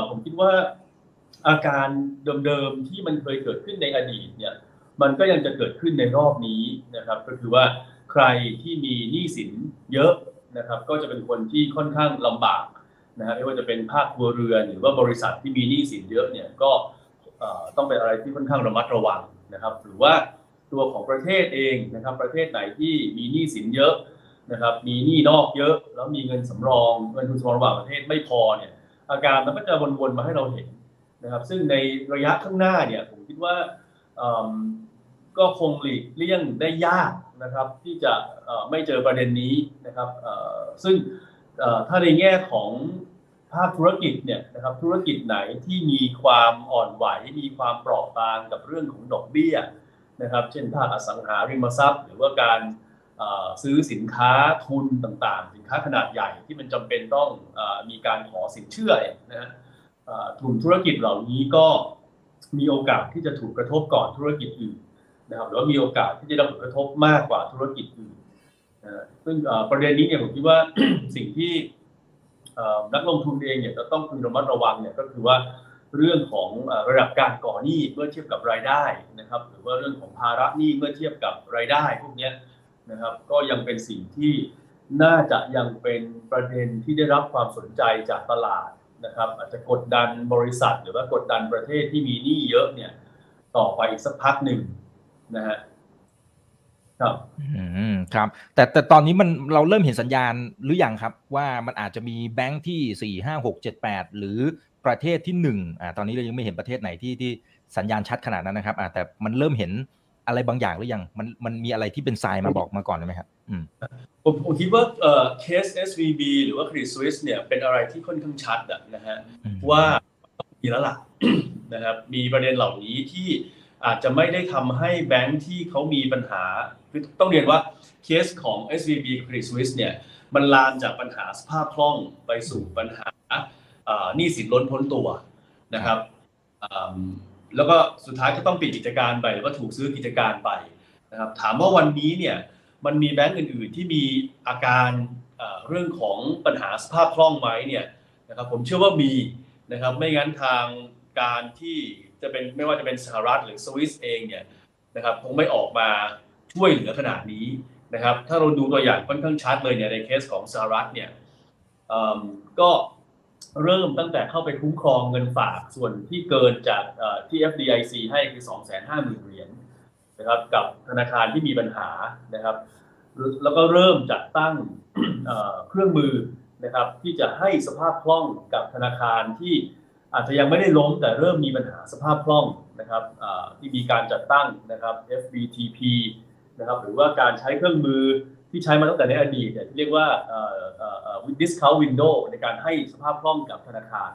ผมคิดว่าอาการเดิมๆที่มันเคยเกิดขึ้นในอดีตเนี่ยมันก็ยังจะเกิดขึ้นในรอบนี้นะครับ ก็คือว่าใครที่มีหนี้สินเยอะนะครับ ก็จะเป็นคนที่ค่อนข้างลำบากนะฮะไม่ว่าจะเป็นภาคครัวเรือนหรือว่าบริษัทที่มีหนี้สินเยอะเนี่ยก็ต้องเป็นอะไรที่ค่อนข้างระมัดระวังนะครับ หรือว่า ตัวของประเทศเองนะครับ ประเทศไหนที่มีหนี้สินเยอะนะครับ มีหนี้นอกเยอะ แล้วมีเงินสำรองเงินทุนสำรองระหว่างประเทศไม่พอเนี่ยอาการมันก็จะวนๆมาให้เราเห็นนะครับ ซึ่งในระยะข้างหน้าเนี่ยผมคิดว่าก็คงหลีกเลี่ยงได้ยากนะครับ ที่จะไม่เจอประเด็นนี้นะครับซึ่งถ้าในแง่ของภาคธุรกิจเนี่ยนะครับธุรกิจไหนที่มีความอ่อนไหวมีความเปราะบางกับเรื่องของดอกเบี้ย นะครับ เช่นภาคอสังหาริมทรัพย์ หรือว่าการซื้อสินค้าทุนต่างๆ สินค้าขนาดใหญ่ที่มันจำเป็นต้องมีการขอสินเชื่อนะฮะกลุ่มธุรกิจเหล่านี้ก็มีโอกาสที่จะถูกกระทบก่อนธุรกิจอื่นนะครับหรือว่ามีโอกาสที่จะได้ผลกระทบมากกว่าธุรกิจอื่นนะซึ่งประเด็นนี้เนี่ยผมคิดว่าสิ่งที่นักลงทุนเองเนี่ยจะต้องพึงระมัดระวังเนี่ยก็คือว่า เรื่องของระดับการก่อหนี้เมื่อเทียบกับรายได้นะครับ หรือว่าเรื่องของภาระหนี้เมื่อเทียบกับรายได้พวกนี้นะครับ ก็ยังเป็นสิ่งที่น่าจะยังเป็นประเด็นที่ได้รับความสนใจจากตลาดนะครับ อาจจะกดดันบริษัท หรือว่ากดดันประเทศที่มีหนี้เยอะเนี่ย ต่อไปอีกสักพักหนึ่งนะฮะครับอืมครับ แต่แต่ตอนนี้มันเราเริ่มเห็นสัญญาณหรืออยังครับ ว่ามันอาจจะมีแบงค์ที่สี่ห้าหกเจ็ดแปดหรือ ประเทศที่หนึ่งอ่าตอนนี้เรายังไม่เห็นประเทศไหนที่ที่สัญญาณชัดขนาดนั้นนะครับอ่าแต่มันเริ่มเห็นอะไรบางอย่างหรือยังมันมันมีอะไรที่เป็นทรายมาบอกมาก่อนไหมครับผมผมคิดว่าเอ่อเคส SVB หรือว่า Credit Suisse เนี่ยเป็นอะไรที่ค่อนข้างชัดนะฮะว่ามีแล้วล่ะนะครับมีประเด็นเหล่านี้ที่อาจจะไม่ได้ทำให้แบงค์ที่เขามีปัญหาต้องเรียนว่าเคสของ SVB Credit Suisse เนี่ยมันลามจากปัญหาสภาพคล่องไปสู่ปัญหา หนี้สินล้นพ้นตัวนะครับแล้วก็สุดท้ายก็ต้องปิดกิจการไปหรือว่าถูกซื้อกิจการไปนะครับถามว่าวันนี้เนี่ยมันมีแบงก์อื่น ๆ ที่มีอาการเรื่องของปัญหาสภาพคล่องไหมเนี่ยนะครับผมเชื่อว่ามีนะครับไม่งั้นทางการที่จะเป็นไม่ว่าจะเป็นสหรัฐหรือสวิสเองเนี่ยนะครับคงไม่ออกมาช่วยเหลือขนาดนี้นะครับถ้าเราดูตัวอย่างค่อนข้างชัดเลยเนี่ยในเคสของสหรัฐเนี่ยก็ เริ่มตั้งแต่เข้าไปคุ้มครองเงินฝากส่วนที่เกินจากที่ FDIC ให้คือ 250,000 เหรียญนะครับกับธนาคารที่มีปัญหานะครับ แล้วก็เริ่มจัดตั้งเครื่องมือนะครับที่จะให้สภาพคล่องกับธนาคารที่อาจจะยังไม่ได้ล้มแต่เริ่มมีปัญหาสภาพคล่องนะครับที่มีการจัดตั้งนะครับ FBTP นะครับหรือว่าการใช้เครื่องมือ ที่ใช้มาตั้งแต่ในอดีตเนี่ยเรียกว่า discount window ในการให้สภาพคล่องกับธนาคาร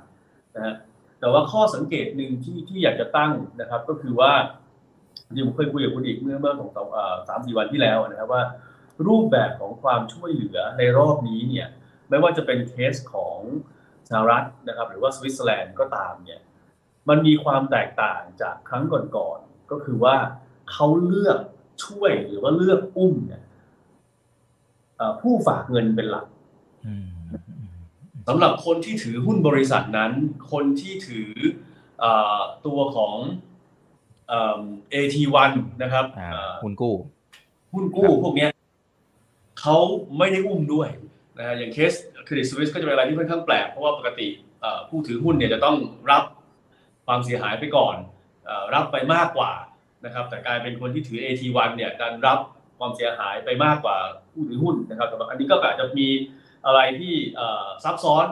นะฮะแต่ว่าข้อสังเกตหนึ่งที่ที่อยากจะตั้งนะครับ ก็คือว่าที่ผมเคยคุยกับคุณอีกเมื่อเมื่อของสามสี่วันที่แล้วนะครับว่า รูปแบบของความช่วยเหลือในรอบนี้เนี่ยไม่ว่าจะเป็นเคสของสหรัฐนะครับ หรือว่าสวิตเซอร์แลนด์ก็ตามเนี่ยมันมีความแตกต่างจากครั้งก่อนๆก็คือว่าเขาเลือกช่วยหรือว่าเลือกอุ้มเนี่ย ผู้ฝากเงินเป็นหลักสำหรับคนที่ถือหุ้นบริษัทนั้น คนที่ถืออตัวของเอทีวันนะครับหุ้นกู้ หุ้นกู้พวกนี้เขาไม่ได้อุ้มด้วยนะฮะอย่างเคสเครดิตสวิสก็จะเป็นอะไรที่ค่อนข้างแปลก เพราะว่าปกติผู้ถือหุ้นเนี่ยจะต้องรับความเสียหายไปก่อนรับไปมากกว่านะครับ แต่กลายเป็นคนที่ถือ AT1 เนี่ยการรับ ความเสียหายไปมากกว่าผู้ถือหุ้นนะครับแต่อันนี้ก็อาจจะมีอะไรที่ซับซ้อน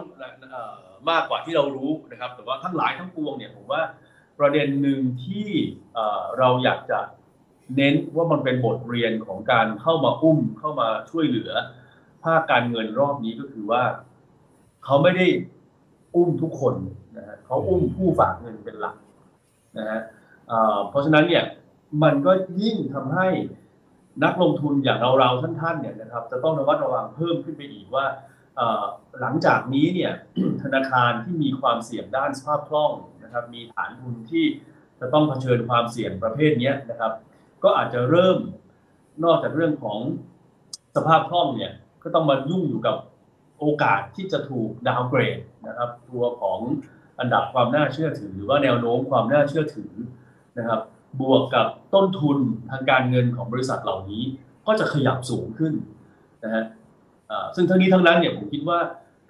มากกว่าที่เรารู้นะครับ แต่ว่าทั้งหลายทั้งปวงเนี่ยผมว่าประเด็นหนึ่งที่เราอยากจะเน้นว่ามันเป็นบทเรียนของการเข้ามาอุ้มเข้ามาช่วยเหลือภาคการเงินรอบนี้ก็คือว่า เขาไม่ได้อุ้มทุกคนนะฮะเขาอุ้มผู้ฝากเงินเป็นหลักนะฮะเพราะฉะนั้นเนี่ยมันก็ยิ่งทำให้ นักลงทุนอย่างเราๆท่านๆเนี่ยนะครับจะต้องระมัดระวังเพิ่มขึ้นไปอีกว่าหลังจากนี้เนี่ยธนาคารที่มีความเสี่ยงด้านสภาพคล่องนะครับมีฐานทุนที่จะต้องเผชิญความเสี่ยงประเภทนี้นะครับ ก็อาจจะเริ่มนอกจากเรื่องของสภาพคล่องเนี่ยก็ต้องมายุ่งอยู่กับโอกาสที่จะถูกดาวเกรดนะครับ ตัวของอันดับความน่าเชื่อถือหรือว่าแนวโน้มความน่าเชื่อถือนะครับ บวกกับต้นทุนทางการเงินของบริษัทเหล่านี้ ก็จะขยับสูงขึ้นนะฮะซึ่งทั้งนี้ทั้งนั้นเนี่ยผมคิดว่า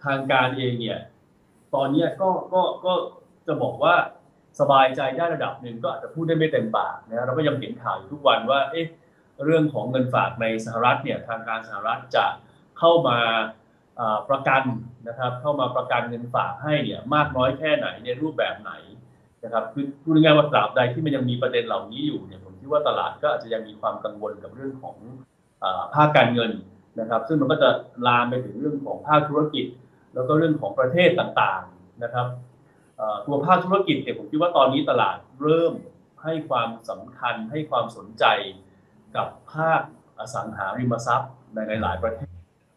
ทางการเองเนี่ยตอนนี้ก็ก็ก็จะบอกว่าสบายใจได้ระดับหนึ่งก็อาจจะพูดได้ไม่เต็มปากนะเราก็ยังเห็นข่าวอยู่ทุกวันว่าเอ๊ะเรื่องของเงินฝากในสหรัฐเนี่ยทางการสหรัฐจะเข้ามาประกันนะครับ เข้ามาประกันเงินฝากให้เนี่ยมากน้อยแค่ไหนในรูปแบบไหน นะครับคือพูดง่ายๆว่าตราบใดที่มันยังมีประเด็นเหล่านี้อยู่เนี่ยผมคิดว่าตลาดก็อาจจะยังมีความกังวลกับเรื่องของภาคการเงินนะครับ ซึ่งมันก็จะลามไปถึงเรื่องของภาคธุรกิจ แล้วก็เรื่องของประเทศต่างๆนะครับตัวภาคธุรกิจเนี่ยผมคิดว่าตอนนี้ตลาดเริ่มให้ความสำคัญให้ความสนใจกับภาคอสังหาริมทรัพย์ในหลายประเทศ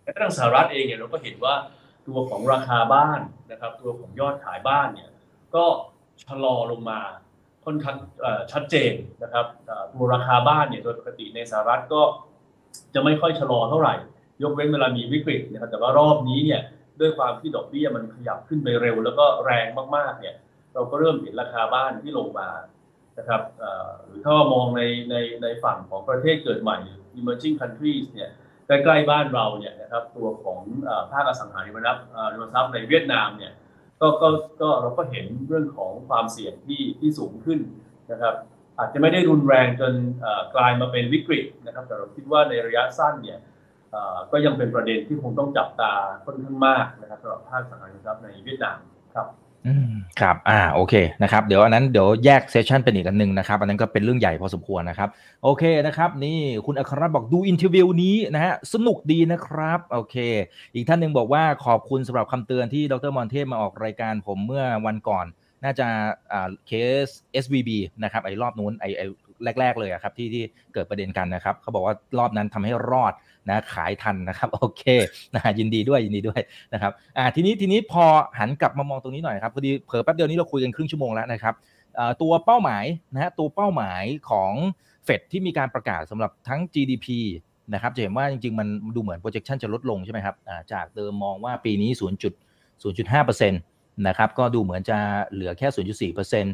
ในทางสหรัฐเองเนี่ยเราก็เห็นว่าตัวของราคาบ้านนะครับ ตัวของยอดขายบ้านเนี่ยก็ ชะลอลงมาค่อนข้างชัดเจนนะครับตัวราคาบ้านเนี่ยโดยปกติในสหรัฐก็จะไม่ค่อยชะลอเท่าไหร่ ยกเว้นเวลามีวิกฤตนะครับแต่ว่ารอบนี้เนี่ยด้วยความที่ดอกเบี้ยมันขยับขึ้นไปเร็ว แล้วก็แรงมากๆเนี่ยเราก็เริ่มเห็นราคาบ้านที่ลงมานะครับหรือถ้ามองในในในฝั่งของประเทศเกิดใหม่ emerging countries เนี่ยใกล้ๆบ้านเราเนี่ยนะครับตัวของภาคอสังหาริมทรัพย์ริมทรัพย์ในเวียดนามเนี่ย ก็ก็ก็เราก็เห็นเรื่องของความเสี่ยงที่ที่สูงขึ้นนะครับ อาจจะไม่ได้รุนแรงจนกลายมาเป็นวิกฤตนะครับ แต่เราคิดว่าในระยะสั้นเนี่ยก็ยังเป็นประเด็นที่คงต้องจับตาค่อนข้างมากนะครับสำหรับภาคสังหาริมทรัพย์ในเวียดนามครับ ครับ อ่า โอเค นะครับ เดี๋ยวอันนั้นเดี๋ยวแยกเซสชันเป็นอีกอันหนึ่งนะครับ อันนั้นก็เป็นเรื่องใหญ่พอสมควรนะครับ โอเคนะครับ นี่คุณอัครบอกดู interview นี้นะฮะ สนุกดีนะครับ โอเค อีกท่านหนึ่งบอกว่าขอบคุณสำหรับคำเตือนที่ดร.อมรเทพมาออกรายการผมเมื่อวันก่อน น่าจะอ่า case SVB นะครับ ไอ้รอบนู้น ไอ้ไอ้ แรก ๆ เลยครับที่ที่เกิดประเด็นกันนะครับเขาบอกว่ารอบนั้นทำให้รอดนะขายทันนะครับโอเคนะยินดีด้วยยินดีด้วยนะครับอ่าทีนี้ทีนี้พอหันกลับมามองตรงนี้หน่อยครับพอดีเผลอแป๊บเดียวนี้เราคุยกันครึ่งชั่วโมงแล้วนะครับตัวเป้าหมายนะฮะตัวเป้าหมายของเฟดที่มีการประกาศสำหรับทั้ง GDP นะครับจะเห็นว่าจริงๆ มันดูเหมือน projection จะลดลงใช่ไหมครับจากเดิมมองว่าปีนี้ 0.0.5%นะครับก็ดูเหมือนจะเหลือแค่ 0.4%น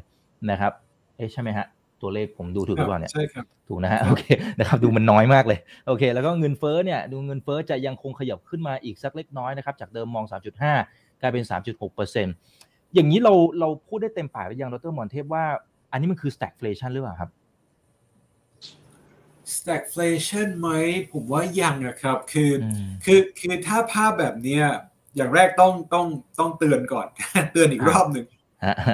ะครับเอ๊ะใช่ไหมฮะ ตัวเลขผมดูถูกหรือเปล่าเนี่ยใช่ครับถูกนะฮะโอเคนะครับดูมันน้อยมากเลยโอเค แล้วก็เงินเฟ้อเนี่ยดูเงินเฟ้อจะยังคงขยับขึ้นมาอีกสักเล็กน้อยนะครับจากเดิมมอง 3.5 กลายเป็น 3.6เปอร์เซ็นต์อย่างนี้เราเราพูดได้เต็มปากหรือยังดรมอนเทพว่าอันนี้มันคือ stagflation หรือเปล่าครับ stagflation ไหมผมว่ายังนะครับคือคือคือถ้าภาพแบบนี้อย่างแรกต้องต้องต้องเตือนก่อน เตือนอีกรอบหนึ่ง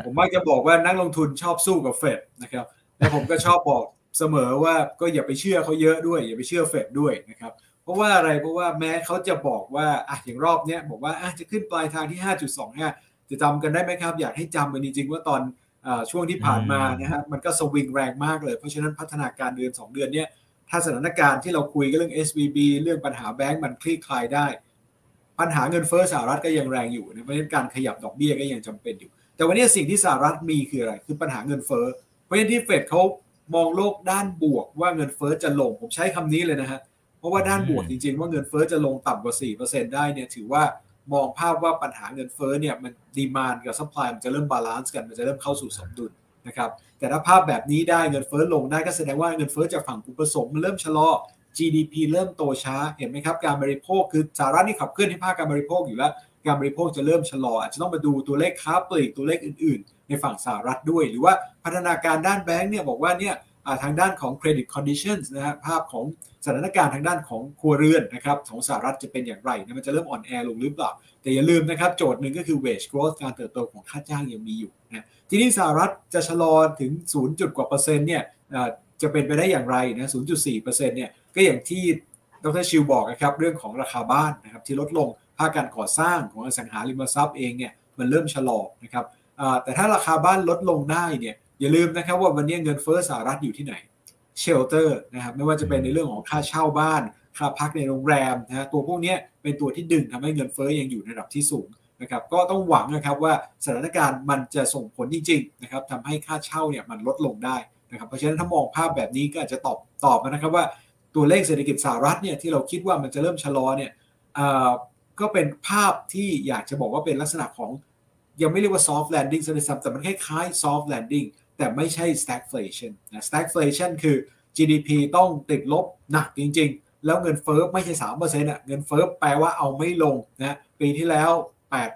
ผมมักจะบอกว่านักลงทุนชอบสู้กับเฟดนะครับ แล้วผมก็ชอบบอกเสมอว่าก็อย่าไปเชื่อเขาเยอะด้วย อย่าไปเชื่อเฟดด้วยนะครับเพราะว่าอะไรเพราะว่าแม้เขาจะบอกว่าอะอย่างรอบเนี้ยบอกว่าอะจะขึ้นปลายทางที่ 5.25 จะจำกันได้ไหมครับ อยากให้จำกันจริงๆว่าตอนช่วงที่ผ่านมานะฮะมันก็สวิงแรงมากเลย เพราะฉะนั้นพัฒนาการเดือน 2 เดือนเนี้ยถ้าสถานการณ์ที่เราคุยกันเรื่อง SVB เรื่องปัญหาแบงก์มันคลี่คลายได้ ปัญหาเงินเฟ้อสหรัฐก็ยังแรงอยู่นะเพราะฉะนั้นการขยับดอกเบี้ยก็ยังจำเป็นอยู่ แต่วันนี้สิ่งที่สหรัฐมีคืออะไร คือปัญหาเงินเฟ้อ เพราะฉะนั้นที่เฟดเขามองโลกด้านบวกว่าเงินเฟ้อจะลง ผมใช้คำนี้เลยนะฮะ เพราะว่าด้านบวกจริง ๆ ว่าเงินเฟ้อจะลงต่ำกว่า 4%ได้เนี่ยถือว่ามองภาพว่าปัญหาเงินเฟ้อเนี่ยมัน demand กับ supply มันจะเริ่ม balance กันมันจะเริ่มเข้าสู่สมดุลนะครับแต่ถ้าภาพแบบนี้ได้เงินเฟ้อลงได้ก็แสดงว่าเงินเฟ้อจากฝั่งอุปสงค์มันเริ่มชะลอ GDP เริ่มโตช้าเห็นไหมครับการบริโภคคือสหรัฐนี่ขับเคลื่อนให้ภาคการบริโภคอยู่แล้ว การบริโภคจะเริ่มชะลอ อาจจะต้องมาดูตัวเลขค้าปลีกตัวเลขอื่น ๆ ในฝั่งสหรัฐด้วย หรือว่า พัฒนาการด้านแบงก์เนี่ยบอกว่าเนี่ยทางด้านของ credit conditions นะฮะภาพของสถานการณ์ทางด้านของครัวเรือนนะครับของสหรัฐจะเป็นอย่างไรนะมันจะเริ่มอ่อนแอลงหรือเปล่า แต่อย่าลืมนะครับ โจทย์หนึ่งก็คือ wage growth การเติบโตของค่าจ้างยังมีอยู่นะทีนี้สหรัฐจะชะลอถึง 0 จุดกว่าเปอร์เซ็นต์เนี่ยจะเป็นไปได้อย่างไรนะ 0.4%เนี่ยก็อย่างที่ดรชิวบอกนะครับเรื่องของราคาบ้านนะครับที่ลดลงภาคการก่อสร้างของอสังหาริมทรัพย์เองเนี่ยมันเริ่มชะลอนะครับแต่ถ้าราคาบ้านลดลงได้เนี่ย อย่าลืมนะครับว่าวันนี้เงินเฟ้อสหรัฐอยู่ที่ไหน shelter นะครับไม่ว่าจะเป็นในเรื่องของค่าเช่าบ้านค่าพักในโรงแรมนะตัวพวกนี้เป็นตัวที่ดึงทำให้เงินเฟ้อยังอยู่ในระดับที่สูงนะครับก็ต้องหวังนะครับว่าสถานการณ์มันจะส่งผลจริงๆนะครับทำให้ค่าเช่าเนี่ยมันลดลงได้นะครับเพราะฉะนั้นถ้ามองภาพแบบนี้ก็อาจจะตอบตอบนะครับว่าตัวเลขเศรษฐกิจสหรัฐเนี่ยที่เราคิดว่ามันจะเริ่มชะลอเนี่ยก็เป็นภาพที่อยากจะบอกว่าเป็นลักษณะของยังไม่เรียกว่า soft landing ซะด้วยซ้ำแต่มันคล้ายๆ soft landing แต่ไม่ใช่ stagflation นะ stagflation คือ GDP ต้องติดลบหนักจริง ๆ แล้วเงินเฟ้อไม่ใช่3%อะเงินเฟ้อแปลว่าเอาไม่ลงนะปีที่แล้ว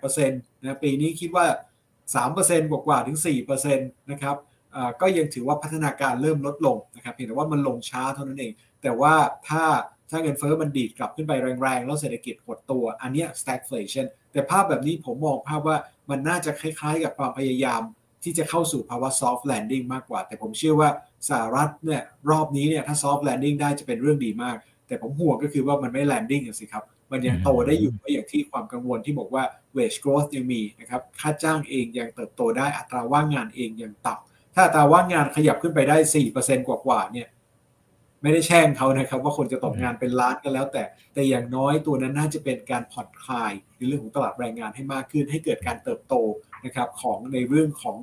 8%นะปีนี้คิดว่า 3%กว่าๆถึง 4%นะครับก็ยังถือว่าพัฒนาการเริ่มลดลงนะครับเพียงแต่ว่ามันลงช้าเท่านั้นเอง แต่ว่าถ้าถ้าเงินเฟ้อมันดีดกลับขึ้นไปแรงๆ แล้วเศรษฐกิจหดตัว อันนี้ stagflation แต่ภาพแบบนี้ผมมองภาพว่ามันน่าจะคล้ายๆ กับความพยายาม ที่จะเข้าสู่ภาวะ soft landing มากกว่า แต่ผมเชื่อว่าสหรัฐเนี่ยรอบนี้เนี่ยถ้า soft landing ได้จะเป็นเรื่องดีมาก แต่ผมห่วงก็คือว่ามันไม่ landing สิครับ มันยังโตได้อยู่ก็อย่างที่ความกังวลที่บอกว่า wage growth ยังมีนะครับค่าจ้างเองยังเติบโตได้อัตราว่างงานเองยังต่ำถ้าอัตราว่างงานขยับขึ้นไปได้4%กว่าๆเนี่ยไม่ได้แช่งเขานะครับ ว่าคนจะตกงานเป็นล้านก็แล้ว แต่แต่อย่างน้อยตัวนั้นน่าจะเป็นการผ่อนคลายในเรื่องของตลาดแรงงานให้มากขึ้น ให้เกิดการเติบโต นะครับของในเรื่องของ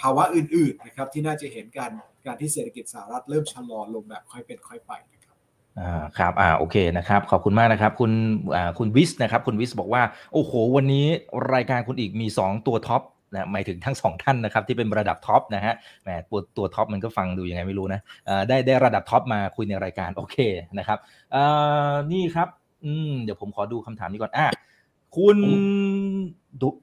ภาวะอื่นๆนะครับที่น่าจะเห็นการการที่เศรษฐกิจสหรัฐเริ่มชะลอลงแบบค่อยเป็นค่อยไปนะครับอ่าครับอ่าโอเคนะครับขอบคุณมากนะครับคุณอ่าคุณวิสนะครับคุณวิสบอกว่าโอ้โหวันนี้รายการคุณอีกมี 2 ตัวท็อปนะหมายถึงทั้งสองท่านนะครับที่เป็นระดับ top นะฮะแหมตัวตัว top มันก็ฟังดูยังไงไม่รู้นะได้ได้ระดับ top มาคุยในรายการโอเคนะครับอ่านี่ครับอืมเดี๋ยวผมขอดูคำถามนี้ก่อนอะ คุณ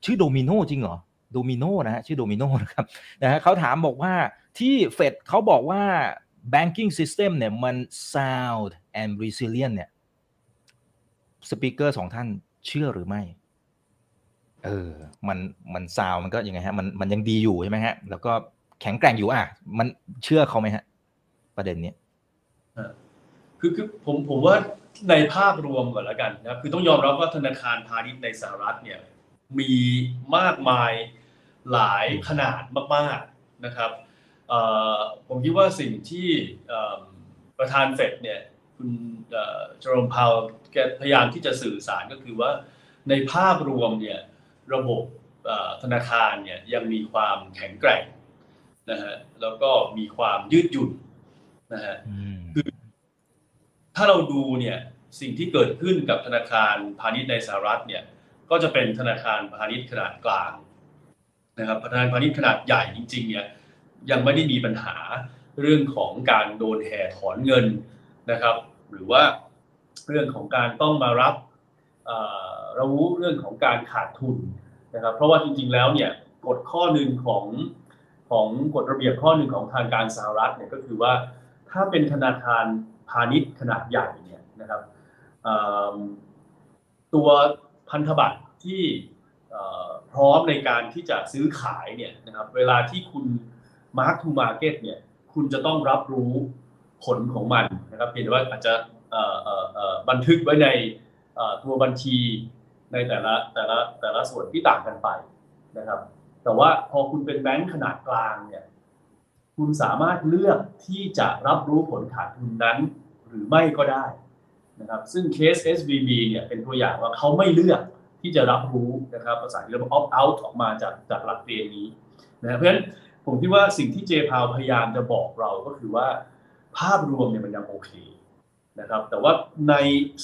ชื่อโดมิโนจริงเหรอโดมิโนนะฮะชื่อโดมิโนนะครับนะฮะเขาถามบอกว่าที่เฟดเขาบอกว่า banking system เนี่ยมัน sound and resilient เนี่ย speaker สองท่านเชื่อหรือไม่ เออ มันมันซาวมันก็ยังไงฮะ มันมันยังดีอยู่ใช่ไหมฮะ แล้วก็แข็งแกร่งอยู่อะ มันเชื่อเขาไหมฮะ ประเด็นนี้ คือคือผมผมว่าในภาพรวมก่อนแล้วกันนะคือต้องยอมรับว่าธนาคารพาณิชย์ในสหรัฐเนี่ยมีมากมายหลายขนาดมากๆนะครับผมคิดว่าสิ่งที่ประธานเฟดเนี่ยคุณเจอร์มพาวแกพยายามที่จะสื่อสารก็คือว่าในภาพรวมเนี่ยระบบธนาคารเนี่ยยังมีความแข็งแกร่งนะฮะแล้วก็มีความยืดหยุ่นนะฮะคือ ถ้าเราดูเนี่ยสิ่งที่เกิดขึ้นกับธนาคารพาณิชย์ในสหรัฐเนี่ยก็จะเป็นธนาคารพาณิชย์ขนาดกลางนะครับธนาคารพาณิชย์ขนาดใหญ่จริงๆเนี่ยยังไม่ได้มีปัญหาเรื่องของการโดนแห่ถอนเงินนะครับ หรือว่าเรื่องของการต้องมารับเรารู้เรื่องของการขาดทุนนะครับ เพราะว่าจริงๆแล้วเนี่ยกฎข้อหนึ่งของของกฎระเบียบข้อหนึ่งของทางการสหรัฐเนี่ยก็คือว่าถ้าเป็นธนาคาร พาณิชย์ขนาดใหญ่เนี่ยนะครับตัวพันธบัตรที่พร้อมในการที่จะซื้อขายเนี่ยนะครับเวลาที่คุณ mark to market เนี่ยคุณจะต้องรับรู้ผลของมันนะครับเพียงแต่ว่าอาจจะบันทึกไว้ในตัวบัญชีในแต่ละแต่ละแต่ละส่วนที่ต่างกันไปนะครับแต่ว่าพอคุณเป็นแบงค์ขนาดกลางเนี่ย คุณสามารถเลือกที่จะรับรู้ผลขาดทุนนั้น หรือไม่ก็ได้นะครับซึ่งเคส SVB เนี่ยเป็นตัวอย่างว่าเขาไม่เลือกที่จะรับรู้นะครับภาษาที่เรียกว่า opt out ออกมาจากจากหลักเกณฑ์นี้นะเพราะฉะนั้นผมคิดว่าสิ่งที่เจพาวพยายามจะบอกเราก็คือว่าภาพรวมเนี่ยมันยังโอเคนะครับแต่ว่าใน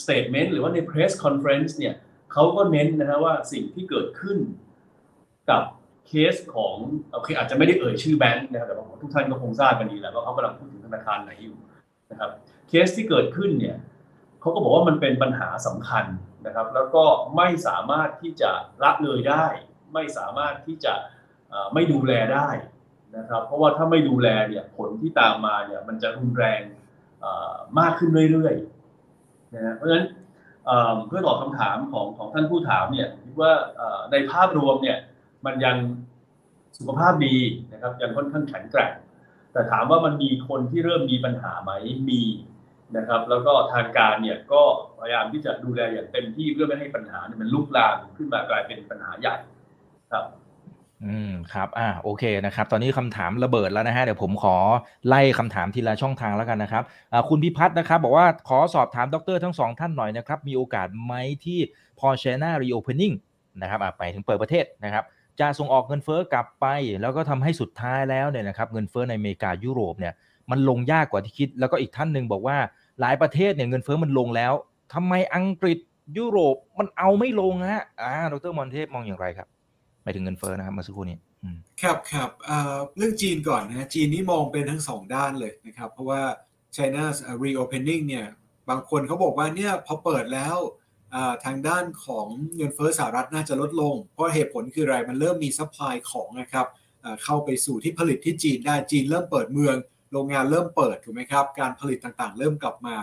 statement หรือว่าใน press conference เนี่ยเขาก็เน้นนะฮะว่าสิ่งที่เกิดขึ้นกับ เคสของโอเคอาจจะไม่ได้เอ่ยชื่อแบงค์นะครับแต่ว่าทุกท่านก็คงทราบกันดีแหละว่าเขากำลังพูดถึงธนาคารไหนอยู่นะครับเคสที่เกิดขึ้นเนี่ยเขาก็บอกว่ามันเป็นปัญหาสำคัญนะครับ แล้วก็ไม่สามารถที่จะละเลยได้ ไม่สามารถที่จะไม่ดูแลได้นะครับ เพราะว่าถ้าไม่ดูแลเนี่ยผลที่ตามมาเนี่ยมันจะรุนแรงมากขึ้นเรื่อยๆนะเพราะฉะนั้นเพื่อตอบคำถามของของท่านผู้ถามเนี่ยคิดว่าในภาพรวมเนี่ย มันยังสุขภาพดีนะครับยังค่อนข้างแข็งแกร่ง แต่ถามว่ามันมีคนที่เริ่มมีปัญหาไหมมีนะครับ แล้วก็ทางการเนี่ยก็พยายามที่จะดูแลอย่างเต็มที่เพื่อไม่ให้ปัญหาเนี่ยมันลุกลามขึ้นมากลายเป็นปัญหาใหญ่ครับอืมครับ อ่า โอเคนะครับ ตอนนี้คำถามระเบิดแล้วนะฮะ เดี๋ยวผมขอไล่คำถามทีละช่องทางแล้วกันนะครับ อ่า คุณพิพัฒน์นะครับ บอกว่าขอสอบถามดรทั้งสองท่านหน่อยนะครับ มีโอกาสไหมที่พอเชน่ารีโอเพนนิ่งนะครับ อ่า ไปถึงเปิดประเทศนะครับ จะส่งออกเงินเฟ้อกลับไป แล้วก็ทำให้สุดท้ายแล้วเนี่ยนะครับเงินเฟ้อในอเมริกายุโรปเนี่ยมันลงยากกว่าที่คิด แล้วก็อีกท่านหนึ่งบอกว่าหลายประเทศเนี่ยเงินเฟ้อมันลงแล้วทำไมอังกฤษยุโรปมันเอาไม่ลงฮะอ่าดรมอนเทพมองอย่างไรครับหมายถึงเงินเฟ้อนะครับเมื่อสักครู่นี้ครับครับเรื่องจีนก่อนนะจีนนี่มองเป็นทั้งสองด้านเลยนะครับ เพราะว่า China's reopening เนี่ยบางคนเขาบอกว่าเนี่ยพอเปิดแล้ว ทางด้านของเงินเฟ้อสหรัฐน่าจะลดลง เพราะเหตุผลคืออะไรมันเริ่มมี supply ของนะครับเข้าไปสู่ที่ผลิตที่จีนได้จีนเริ่มเปิดเมือง โรงงานเริ่มเปิดถูกไหมครับ การผลิตต่างๆ เริ่มกลับมา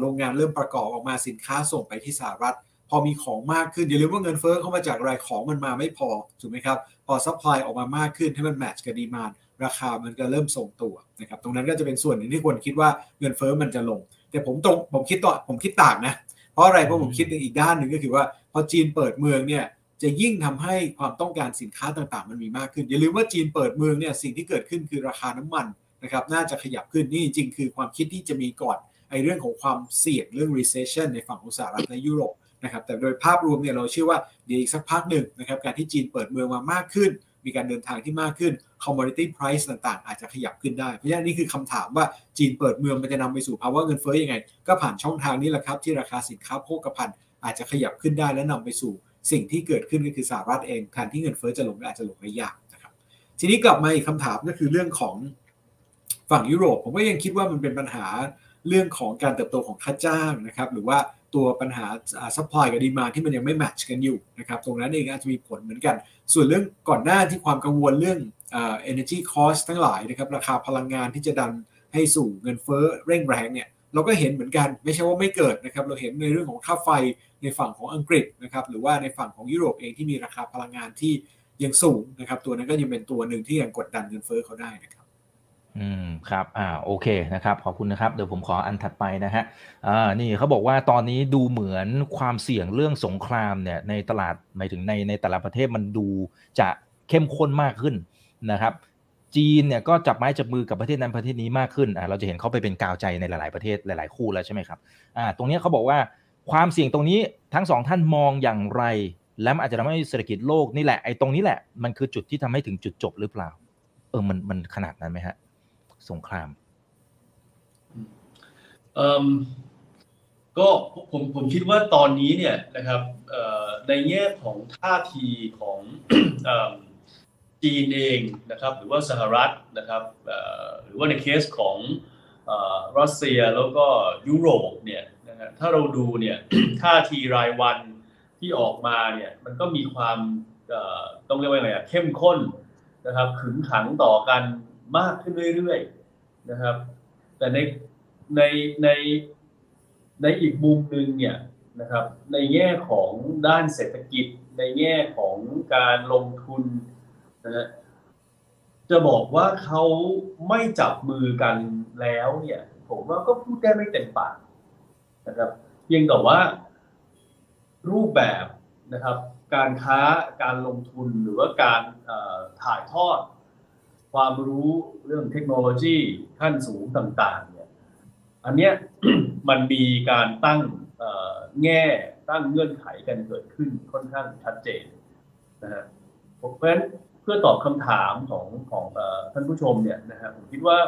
โรงงานเริ่มประกอบออกมาสินค้าส่งไปที่สหรัฐ พอมีของมากขึ้นอย่าลืมว่าเงินเฟ้อเข้ามาจากอะไรของมันมาไม่พอถูกไหมครับพอ supply ออกมามากขึ้นให้มัน match กับ demand ราคามันก็เริ่มทรงตัวนะครับตรงนั้นก็จะเป็นส่วนหนึ่งที่ควรคิดว่าเงินเฟ้อมันจะลง แต่ผมตรงผมคิดต่อผมคิดต่างนะ เพราะอะไรเพราะผมคิดในอีกด้านหนึ่งก็คือว่าพอจีนเปิดเมืองเนี่ยจะยิ่งทำให้ความต้องการสินค้าต่างๆ มันมีมากขึ้น อย่าลืมว่าจีนเปิดเมืองเนี่ยสิ่งที่เกิดขึ้นคือราคาน้ำมันนะครับน่าจะขยับขึ้นนี่จริงคือความคิดที่จะมีก่อนไอ้เรื่องของความเสี่ยงเรื่อง recession ในฝั่งของสหรัฐและยุโรปนะครับแต่โดยภาพรวมเนี่ยเราเชื่อว่าเดี๋ยวอีกสักพักหนึ่งนะครับการที่จีนเปิดเมืองมามากขึ้น มีการเดินทางที่มากขึ้น commodity price ต่างๆ อาจจะขยับขึ้นได้ เพราะฉะนั้นนี่คือคำถามว่าจีนเปิดเมืองมันจะนำไปสู่ภาวะเงินเฟ้อยังไง ก็ผ่านช่องทางนี้แหละครับที่ราคาสินค้าโภคภัณฑ์อาจจะขยับขึ้นได้และนำไปสู่สิ่งที่เกิดขึ้นก็คือสหรัฐเองแทนที่เงินเฟ้อจะลงอาจจะลงได้ยากนะครับทีนี้กลับมาอีกคำถามก็คือเรื่องของฝั่งยุโรป ผมก็ยังคิดว่ามันเป็นปัญหาเรื่องของการเติบโตของค่าจ้างนะครับหรือว่า ตัวปัญหา supply กับ demand ที่มันยังไม่ match กันอยู่นะครับตรงนั้นเองอาจจะมีผลเหมือนกัน ส่วนเรื่องก่อนหน้าที่ความกังวลเรื่องเอเนจีคอสทั้งหลายนะครับราคาพลังงานที่จะดันให้สู่เงินเฟ้อเร่งแรงเนี่ยเราก็เห็นเหมือนกันไม่ใช่ว่าไม่เกิดนะครับเราเห็นในเรื่องของค่าไฟในฝั่งของอังกฤษนะครับหรือว่าในฝั่งของยุโรปเองที่มีราคาพลังงานที่ยังสูงนะครับตัวนั้นก็ยังเป็นตัวหนึ่งที่ยังกดดันเงินเฟ้อเขาได้นะครับ อืมครับ อ่า โอเคนะครับ ขอบคุณนะครับ เดี๋ยวผมขออันถัดไปนะฮะ อ่า นี่เขาบอกว่าตอนนี้ดูเหมือนความเสี่ยงเรื่องสงครามเนี่ยในตลาดหมายถึงในในแต่ละประเทศมันดูจะเข้มข้นมากขึ้นนะครับ จีนเนี่ยก็จับไม้จับมือกับประเทศนั้นประเทศนี้มากขึ้น อ่า เราจะเห็นเขาไปเป็นกาวใจในหลาย ๆประเทศหลาย ๆ คู่แล้วใช่ไหมครับ อ่า ตรงนี้เขาบอกว่าความเสี่ยงตรงนี้ทั้งสองท่านมองอย่างไร และอาจจะทำให้เศรษฐกิจโลกนี่แหละ ไอ้ตรงนี้แหละ มันคือจุดที่ทำให้ถึงจุดจบหรือเปล่า เออ มัน มันขนาดนั้นไหมฮะ สงครามก็ผมผมคิดว่าตอนนี้เนี่ยนะครับในแง่ของท่าทีของจีนเองนะครับ หรือว่าสหรัฐนะครับหรือว่าในเคสของรัสเซียแล้วก็ยุโรปเนี่ยนะฮะถ้าเราดูเนี่ยท่าทีรายวันที่ออกมาเนี่ยมันก็มีความต้องเรียกว่าไงเข้มข้นนะครับขึงขังต่อกันมากขึ้นเรื่อยๆ นะครับ แต่ในในในในอีกมุมหนึ่งเนี่ยนะครับ ในแง่ของด้านเศรษฐกิจ ในแง่ของการลงทุนนะฮะจะบอกว่าเขาไม่จับมือกันแล้วเนี่ย ผมว่าก็พูดได้ไม่เต็มปากนะครับเพียงแต่ว่ารูปแบบนะครับ การค้าการลงทุนหรือว่าการถ่ายทอด ความรู้เรื่องเทคโนโลยีขั้นสูงต่างๆเนี่ยอันเนี้ยมันมีการตั้งแง่ตั้งเงื่อนไขกันเกิดขึ้นค่อนข้างชัดเจนนะฮะเพราะฉะนั้นเพื่อตอบคำถามของของท่านผู้ชมเนี่ยนะฮะผมคิดว่า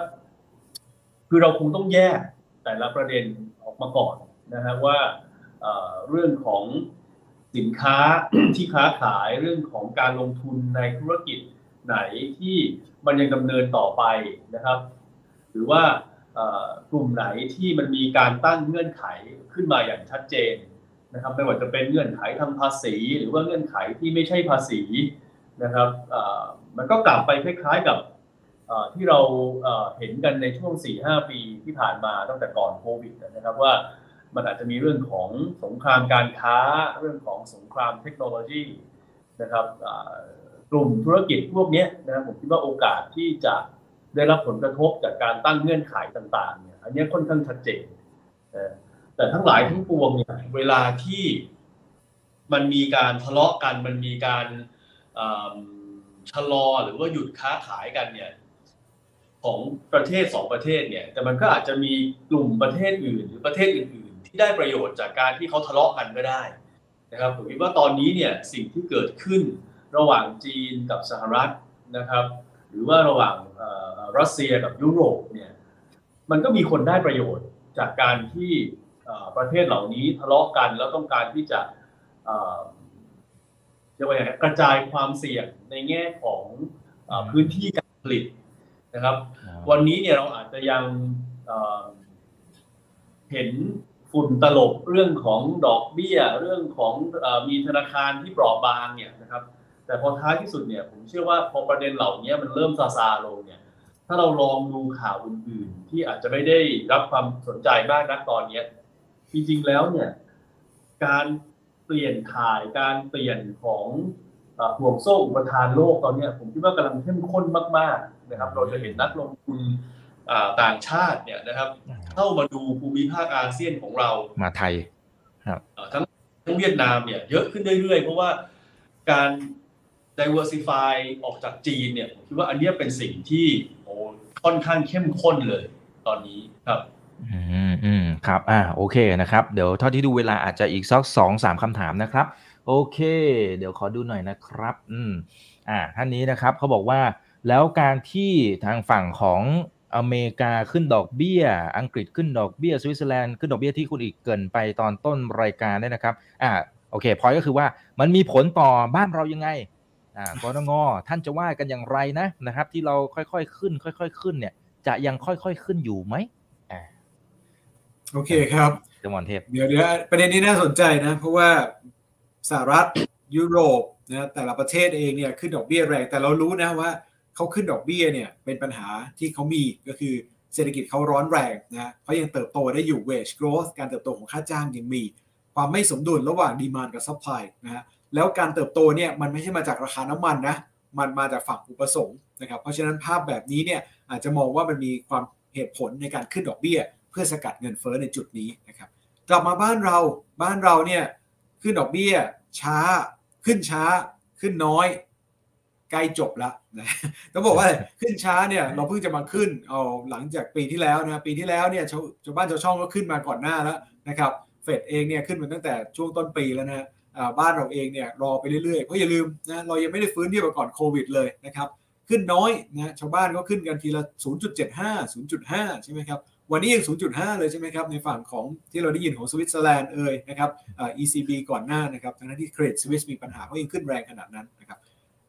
คือเราคงต้องแยกแต่ละประเด็นออกมาก่อนนะฮะว่าเรื่องของสินค้าที่ค้าขายเรื่องของการลงทุนในธุรกิจไหนที่ มันยังดำเนินต่อไปนะครับ หรือว่ากลุ่มไหนที่มันมีการตั้งเงื่อนไขขึ้นมาอย่างชัดเจนนะครับไม่ว่าจะเป็นเงื่อนไขทางภาษี หรือว่าเงื่อนไขที่ไม่ใช่ภาษีนะครับมันก็กลับไปคล้ายๆกับที่เราเห็นกันในช่วง 4-5 ปีที่ผ่านมาตั้งแต่ก่อนโควิดนะครับว่ามันอาจจะมีเรื่องของสงครามการค้า เรื่องของสงครามเทคโนโลยีนะครับ กลุ่มธุรกิจพวกนี้นะครับผมคิดว่าโอกาสที่จะได้รับผลกระทบจากการตั้งเงื่อนไขต่างๆเนี่ยอันนี้ค่อนข้างชัดเจนแต่ทั้งหลายทั้งปวงเนี่ยเวลาที่มันมีการทะเลาะกัน มันมีการชะลอหรือว่าหยุดค้าขายกันเนี่ยของประเทศสองประเทศเนี่ย แต่มันก็อาจจะมีกลุ่มประเทศอื่น หรือประเทศอื่น ๆ ที่ได้ประโยชน์จากการที่เขาทะเลาะกันก็ได้นะครับผมคิดว่าตอนนี้เนี่ยสิ่งที่เกิดขึ้น ระหว่างจีนกับสหรัฐนะครับ หรือว่าระหว่างรัสเซียกับยุโรปเนี่ยมันก็มีคนได้ประโยชน์จากการที่ประเทศเหล่านี้ทะเลาะกันแล้วต้องการที่จะเรียกว่าอย่างกระจายความเสี่ยงในแง่ของพื้นที่การผลิตนะครับ วันนี้เนี่ยเราอาจจะยังเห็นฝุ่นตลบเรื่องของดอกเบี้ย เรื่องของมีธนาคารที่เปราะบางเนี่ยนะครับ แต่พอท้ายที่สุดเนี่ยผมเชื่อว่าพอประเด็นเหล่านี้มันเริ่มซาซาลงเนี่ยถ้าเราลองดูข่าวอื่นๆ ที่อาจจะไม่ได้รับความสนใจมากนักตอนนี้จริงๆแล้วเนี่ยการเปลี่ยนถ่ายการเปลี่ยนของห่วงโซ่อุปทานโลกตอนนี้ผมคิดว่ากำลังเข้มข้นมากๆนะครับ เราจะเห็นนักลงทุนต่างชาติเนี่ยนะครับ เข้ามาดูภูมิภาคอาเซียนของเรามาไทยครับทั้งทั้งเวียดนามเนี่ยเยอะขึ้นเรื่อยๆ เพราะว่าการ diversify ออกจากจีนเนี่ยผมคิดว่าอันนี้เป็นสิ่งที่โอ้ค่อนข้างเข้มข้นเลยตอนนี้ครับอืมอืมครับอ่าโอเคนะครับ เดี๋ยวเท่าที่ดูเวลาอาจจะอีกสักสองสามคำถามนะครับ โอเค เดี๋ยวขอดูหน่อยนะครับ อืมอ่าท่านนี้นะครับเขาบอกว่าแล้วการที่ทางฝั่งของอเมริกาขึ้นดอกเบี้ย อังกฤษขึ้นดอกเบี้ยสวิตเซอร์แลนด์ขึ้นดอกเบี้ยที่คุณอีกเกินไปตอนต้นรายการได้นะครับอ่าโอเคพอยก็คือว่ามันมีผลต่อบ้านเรายังไง กรงท่านจะว่ากันอย่างไรนะนะครับ ที่เราค่อยๆขึ้น ค่อย ๆ ขึ้นเนี่ย จะยังค่อยๆขึ้นอยู่ไหมอ่าโอเคครับดร.อมรเทพเดี๋ยวเดี๋ยวประเด็นนี้น่าสนใจนะ เพราะว่าสหรัฐยุโรปนะแต่ละประเทศเองเนี่ยขึ้นดอกเบี้ยแรงแต่เรารู้นะว่าเขาขึ้นดอกเบี้ยเนี่ยเป็นปัญหาที่เขามีก็คือเศรษฐกิจเขาร้อนแรงนะเขายังเติบโตได้อยู่ wage growth การเติบโตของค่าจ้างยังมี ความไม่สมดุลระหว่าง demand กับ supply นะฮะแล้วการเติบโตเนี่ยมันไม่ใช่มาจากราคาน้ำมันนะมันมาจากฝั่งอุปสงค์นะครับเพราะฉะนั้นภาพแบบนี้เนี่ยอาจจะมองว่ามันมีความเหตุผลในการขึ้นดอกเบี้ย เพื่อสกัดเงินเฟ้อในจุดนี้นะครับกลับมาบ้านเราบ้านเราเนี่ยขึ้นดอกเบี้ย ช้า ขึ้นช้า ขึ้นน้อย ใกล้จบล้วนะต้องบอกว่าขึ้นช้าเนี่ยเราเพิ่งจะมาขึ้นเอาหลังจากปีที่แล้วนะปีที่แล้วเนี่ยชาวบ้านชาวช่องก็ขึ้นมาก่อนหน้าแล้วนะครับ เฟดเองเนี่ยขึ้นมาตั้งแต่ช่วงต้นปีแล้วนะบ้านเราเองเนี่ยรอไปเรื่อยๆเพราะอย่าลืมนะเรายังไม่ได้ฟื้นทียบก่อนโควิดเลยนะครับขึ้นน้อยนะชาวบ้านก็ขึ้นกันทีละ 0.75 0.5 ใช่ไหมครับวันนี้ยัง 0.5 เลยใช่ไหมครับ ในฝั่งของที่เราได้ยินของสวิตเซอร์แลนด์เอ่ยนะครับ ECB ก่อนหน้านะครับทั้งที่เครดิตสวิสมีปัญหาก็ยังขึ้นแรงขนาดนั้นนะครับ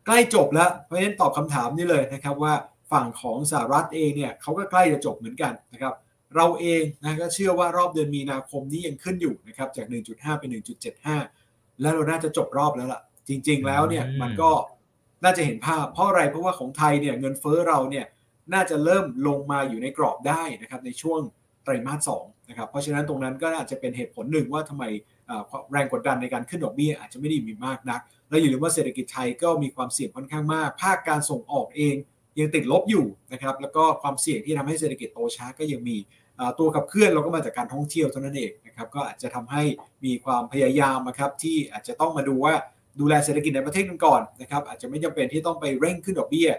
ใกล้จบแล้วเพราะฉะนั้นตอบคำถามนี้เลยนะครับว่าฝั่งของสหรัฐเองเนี่ยเขาก็ใกล้จะจบเหมือนกันนะครับ เราเองนะก็เชื่อว่ารอบเดือนมีนาคมนี้ยังขึ้นอยู่นะครับจาก 1.5 เป็น 1.75 แล้วเราน่าจะจบรอบแล้วล่ะ จริง ๆ แล้วเนี่ยมันก็น่าจะเห็นภาพเพราะอะไรเพราะว่าของไทยเนี่ยเงินเฟ้อเราเนี่ยน่าจะเริ่มลงมาอยู่ในกรอบได้นะครับในช่วงไตรมาสสองนะครับเพราะฉะนั้นตรงนั้นก็อาจจะเป็นเหตุผลหนึ่งว่าทำไมแรงกดดันในการขึ้นดอกเบี้ยอาจจะไม่ได้มีมากนัก แล้วอย่าลืมว่าเศรษฐกิจไทยก็มีความเสี่ยงค่อนข้างมาก ภาคการส่งออกเองยังติดลบอยู่นะครับแล้วก็ความเสี่ยงที่ทำให้เศรษฐกิจโตช้าก็ยังมี ตัวขับเคลื่อนเราก็มาจากการท่องเที่ยวเท่านั้นเองนะครับก็อาจจะทำให้มีความพยายามนะครับที่อาจจะต้องมาดูว่าดูแลเศรษฐกิจในประเทศกันก่อนนะครับอาจจะไม่จำเป็นที่ต้องไปเร่งขึ้นดอกเบี้ย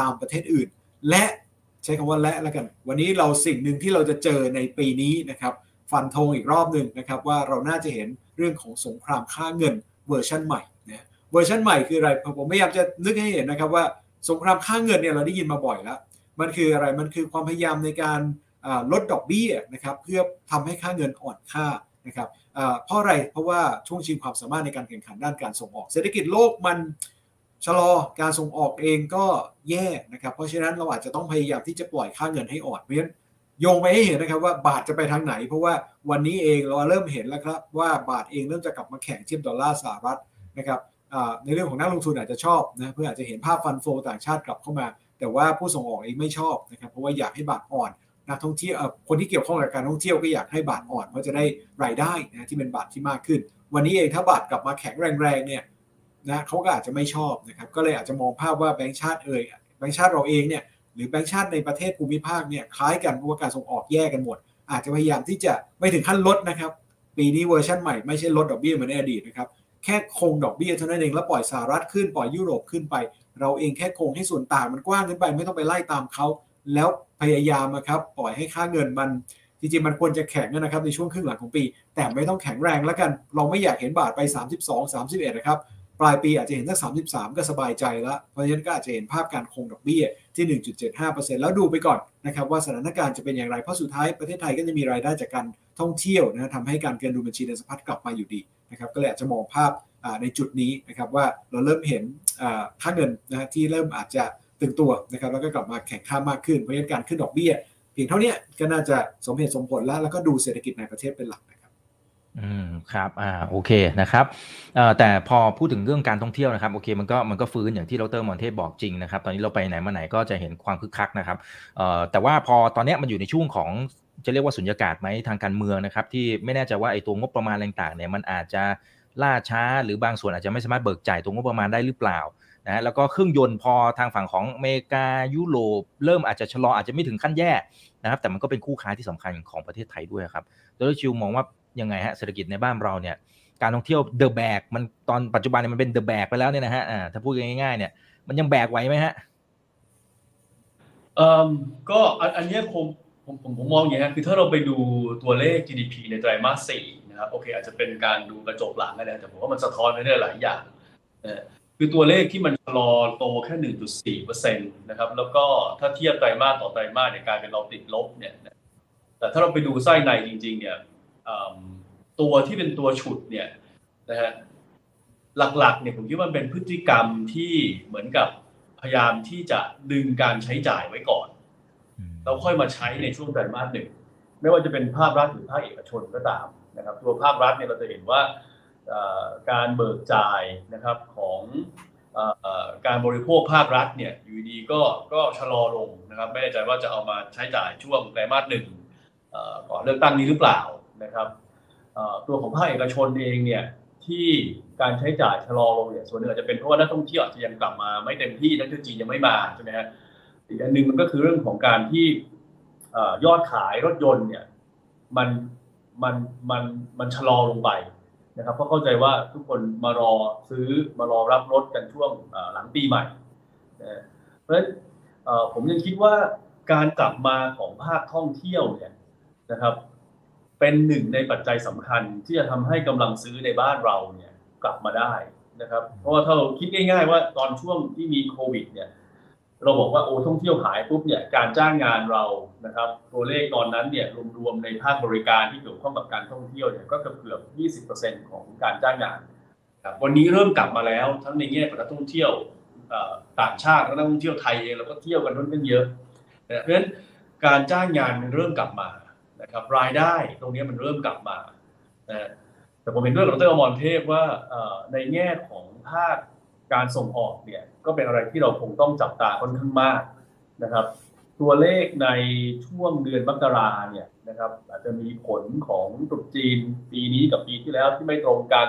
ตามประเทศอื่น และใช้คำว่าและแล้วกัน วันนี้เราสิ่งหนึ่งที่เราจะเจอในปีนี้นะครับฟันธงอีกรอบหนึ่งนะครับว่าเราน่าจะเห็นเรื่องของสงครามค่าเงินเวอร์ชันใหม่นะเวอร์ชันใหม่คืออะไรผมพยายามจะนึกให้เห็นนะครับว่าสงครามค่าเงินเนี่ยเราได้ยินมาบ่อยแล้ว มันคืออะไรมันคือความพยายามในการ ลดดอกเบี้ยนะครับเพื่อทำให้ค่าเงินอ่อนค่านะครับเพราะอะไรเพราะว่าช่วงชิงความสามารถในการแข่งขันด้านการส่งออก เศรษฐกิจโลกมันชะลอการส่งออกเองก็แย่นะครับเพราะฉะนั้นเราอาจจะต้องพยายามที่จะปล่อยค่าเงินให้อ่อนเพราะฉะนั้นโยงไปให้เห็นนะครับว่าบาทจะไปทางไหน เพราะว่าวันนี้เองเราเริ่มเห็นแล้วครับว่าบาทเองเริ่มจะกลับมาแข่งเทียบดอลลาร์สหรัฐนะครับในเรื่องของนักลงทุนอาจจะชอบนะเพื่ออาจจะเห็นภาพฟันโฟต่างชาติกลับเข้ามา แต่ว่าผู้ส่งออกเองไม่ชอบนะครับเพราะว่าอยากให้บาทอ่อน นักท่องเที่ยวคนที่เกี่ยวข้องกับการท่องเที่ยวก็อยากให้บาทอ่อนเพราะจะได้รายได้นะที่เป็นบาทที่มากขึ้น วันนี้เองถ้าบาทกลับมาแข็งแรงๆเนี่ยนะเขาก็อาจจะไม่ชอบนะครับก็เลยอาจจะมองภาพว่าแบงก์ชาติเอ่ยแบงก์ชาติเราเองเนี่ยหรือแบงก์ชาติในประเทศภูมิภาคเนี่ยคล้ายกันเพราะว่าการส่งออกแยกกันหมด อาจจะพยายามที่จะไม่ถึงขั้นลดนะครับปีนี้เวอร์ชันใหม่ไม่ใช่ลดดอกเบี้ยเหมือนในอดีตนะครับแค่คงดอกเบี้ยเท่านั้นเองแล้วปล่อยสหรัฐขึ้นปล่อยยุโรปขึ้นไป เราเองแค่คงให้ส่วนต่างมันกว้างขึ้นไป ไม่ต้องไปไล่ตามเขา แล้วพยายามนะครับปล่อยให้ค่าเงินมันจริงๆมันควรจะแข็งนะครับในช่วงครึ่งหลังของปี แต่ไม่ต้องแข็งแรงแล้วกัน เราไม่อยากเห็นบาทไป 32 31 นะครับ ปลายปีอาจจะเห็นสัก 33 ก็สบายใจแล้ว เพราะฉะนั้นก็อาจจะเห็นภาพการคงดอกเบี้ยที่ 1.75%แล้วดูไปก่อนนะครับว่าสถานการณ์จะเป็นอย่างไร เพราะสุดท้ายประเทศไทยก็จะมีรายได้จากการท่องเที่ยวนะทำให้การเกินดุลบัญชีในสะพัดกลับมาอยู่ดีนะครับก็เลยอาจจะมองภาพในจุดนี้นะครับว่าเราเริ่มเห็นค่าเงินนะที่เริ่มอาจจะ ตึงตัวนะครับแล้วก็กลับมาแข่งข้ามากขึ้นเพราะฉะนั้นการขึ้นดอกเบี้ยเพียงเท่านี้ก็น่าจะสมเหตุสมผลแล้วแล้วก็ดูเศรษฐกิจในประเทศเป็นหลักนะครับอืมครับอ่าโอเคนะครับเอ่อแต่พอพูดถึงเรื่องการท่องเที่ยวนะครับโอเคมันก็มันก็ฟื้นอย่างที่ดรมอนเทสบอกจริงนะครับตอนนี้เราไปไหนมาไหนก็จะเห็นความคึกคักนะครับเอ่อแต่ว่าพอตอนนี้มันอยู่ในช่วงของจะเรียกว่าสุญญากาศไหมทางการเมืองนะครับที่ไม่แน่ใจว่าไอ้ตัวงบประมาณต่างๆเนี่ยมันอาจจะ ล่าช้า หรือบางส่วนอาจจะไม่สามารถเบิกจ่ายตัวงบประมาณได้หรือเปล่านะแล้วก็เครื่องยนต์พอทางฝั่งของอเมริกายุโรปเริ่มอาจจะชะลออาจจะไม่ถึงขั้นแย่นะครับ แต่มันก็เป็นคู่ค้าที่สำคัญของประเทศไทยด้วยครับดรชิวมองว่ายังไงฮะเศรษฐกิจในบ้านเราเนี่ยการท่องเที่ยวเดอะแบกมันตอนปัจจุบันเนี่ยมันเป็นเดอะแบกไปแล้วเนี่ยนะฮะถ้าพูดง่ายๆ เนี่ยมันยังแบกไหวไหมฮะเอ่อก็อันนี้ผมผมผมมองอย่างนี้นะคือถ้าเราไปดูตัวเลข GDP ในไตรมาสสี่ นะครับโอเค อาจจะเป็นการดูกระจกหลังก็ได้แต่ผมว่ามันสะท้อนไปได้หลายอย่างคือตัวเลขที่มันชะลอโตแค่ 1.4%นะครับแล้วก็ถ้าเทียบไตรมาสต่อไตรมาสเนี่ยกลายเป็นเราติดลบเนี่ยแต่ถ้าเราไปดูไส้ในจริง ๆ เนี่ยตัวที่เป็นตัวฉุดเนี่ยนะฮะหลักๆเนี่ยผมคิดว่ามันเป็นพฤติกรรมที่เหมือนกับพยายามที่จะดึงการใช้จ่ายไว้ก่อนแล้วค่อยมาใช้ในช่วงไตรมาสหนึ่งไม่ว่าจะเป็นภาครัฐหรือภาคเอกชนก็ตาม นะครับตัวภาครัฐเนี่ยเราจะเห็นว่าการเบิกจ่ายนะครับของการบริโภคภาครัฐเนี่ยอยู่ดีก็ก็ชะลอลงนะครับไม่แน่ใจว่าจะเอามาใช้จ่ายช่วงไตรมาสหนึ่งก่อนเลือกตั้งนี้หรือเปล่านะครับตัวของภาคเอกชนเองเนี่ยที่การใช้จ่ายชะลอลงเนี่ยส่วนหนึ่งอาจจะเป็นเพราะว่านักท่องเที่ยวอาจจะยังกลับมาไม่เต็มที่นักท่องเที่ยวจีนยังไม่มาใช่ไหมฮะอีกอันหนึ่งมันก็คือเรื่องของการที่ยอดขายรถยนต์เนี่ยมัน มันมันมันชะลอลงไปนะครับเพราะเข้าใจว่าทุกคนมารอซื้อมารอรับรถกันช่วงหลังปีใหม่นะเพราะฉะนั้นผมยังคิดว่าการกลับมาของภาคท่องเที่ยวเนี่ยนะครับ เป็นหนึ่งในปัจจัยสำคัญที่จะทำให้กำลังซื้อในบ้านเราเนี่ยกลับมาได้นะครับ เพราะว่าถ้าเราคิดง่าย ๆ ว่าตอนช่วงที่มีโควิดเนี่ย เราบอกว่าโอ้ท่องเที่ยวหายปุ๊บเนี่ยการจ้างงานเรานะครับ ตัวเลขตอนนั้นเนี่ยรวมๆในภาคบริการที่เกี่ยวข้องกับการท่องเที่ยวเนี่ยก็เกือบเกือบ 20%ของการจ้างงานครับวันนี้เริ่มกลับมาแล้วทั้งในแง่ของนักท่องเที่ยวต่างชาติและนักท่องเที่ยวไทยเองเราก็เที่ยวกันค่อนข้างเยอะเพราะฉะนั้นการจ้างงานมันเริ่มกลับมานะครับ รายได้ตรงนี้มันเริ่มกลับมาแต่ผมเห็นด้วยกับดรอมรเทพว่าในแง่ของภาค การส่งออกเนี่ยก็เป็นอะไรที่เราคงต้องจับตาค่อนข้างมากนะครับ ตัวเลขในช่วงเดือนมกราเนี่ยนะครับอาจจะมีผลของตุรจีนปีนี้กับปีที่แล้วที่ไม่ตรงกัน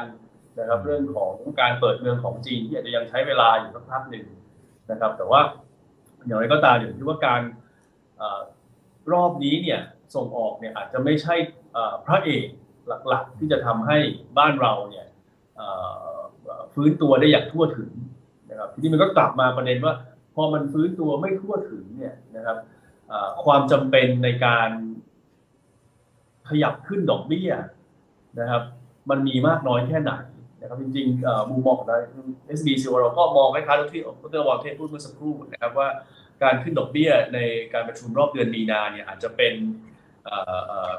นะครับ เรื่องของการเปิดเมืองของจีนที่อาจจะยังใช้เวลาอยู่สักพักหนึ่งนะครับ แต่ว่าอย่างไรก็ตามอยู่ที่ว่าการรอบนี้เนี่ยส่งออกเนี่ยอาจจะไม่ใช่พระเอกหลักๆ ที่จะทำให้บ้านเราเนี่ย ฟื้นตัวได้อย่างทั่วถึงนะครับทีนี้มันก็กลับมาประเด็นว่า พอมันฟื้นตัวไม่ทั่วถึงเนี่ยนะครับความจำเป็นในการขยับขึ้นดอกเบี้ยนะครับ มันมีมากน้อยแค่ไหนนะครับจริงๆมุมมองของเรา SBC เราก็มองคล้ายๆที่ดรวอลเทสพูดเมื่อสักครู่นะครับว่าการขึ้นดอกเบี้ยในการประชุมรอบเดือนมีนาเนี่ยอาจจะเป็น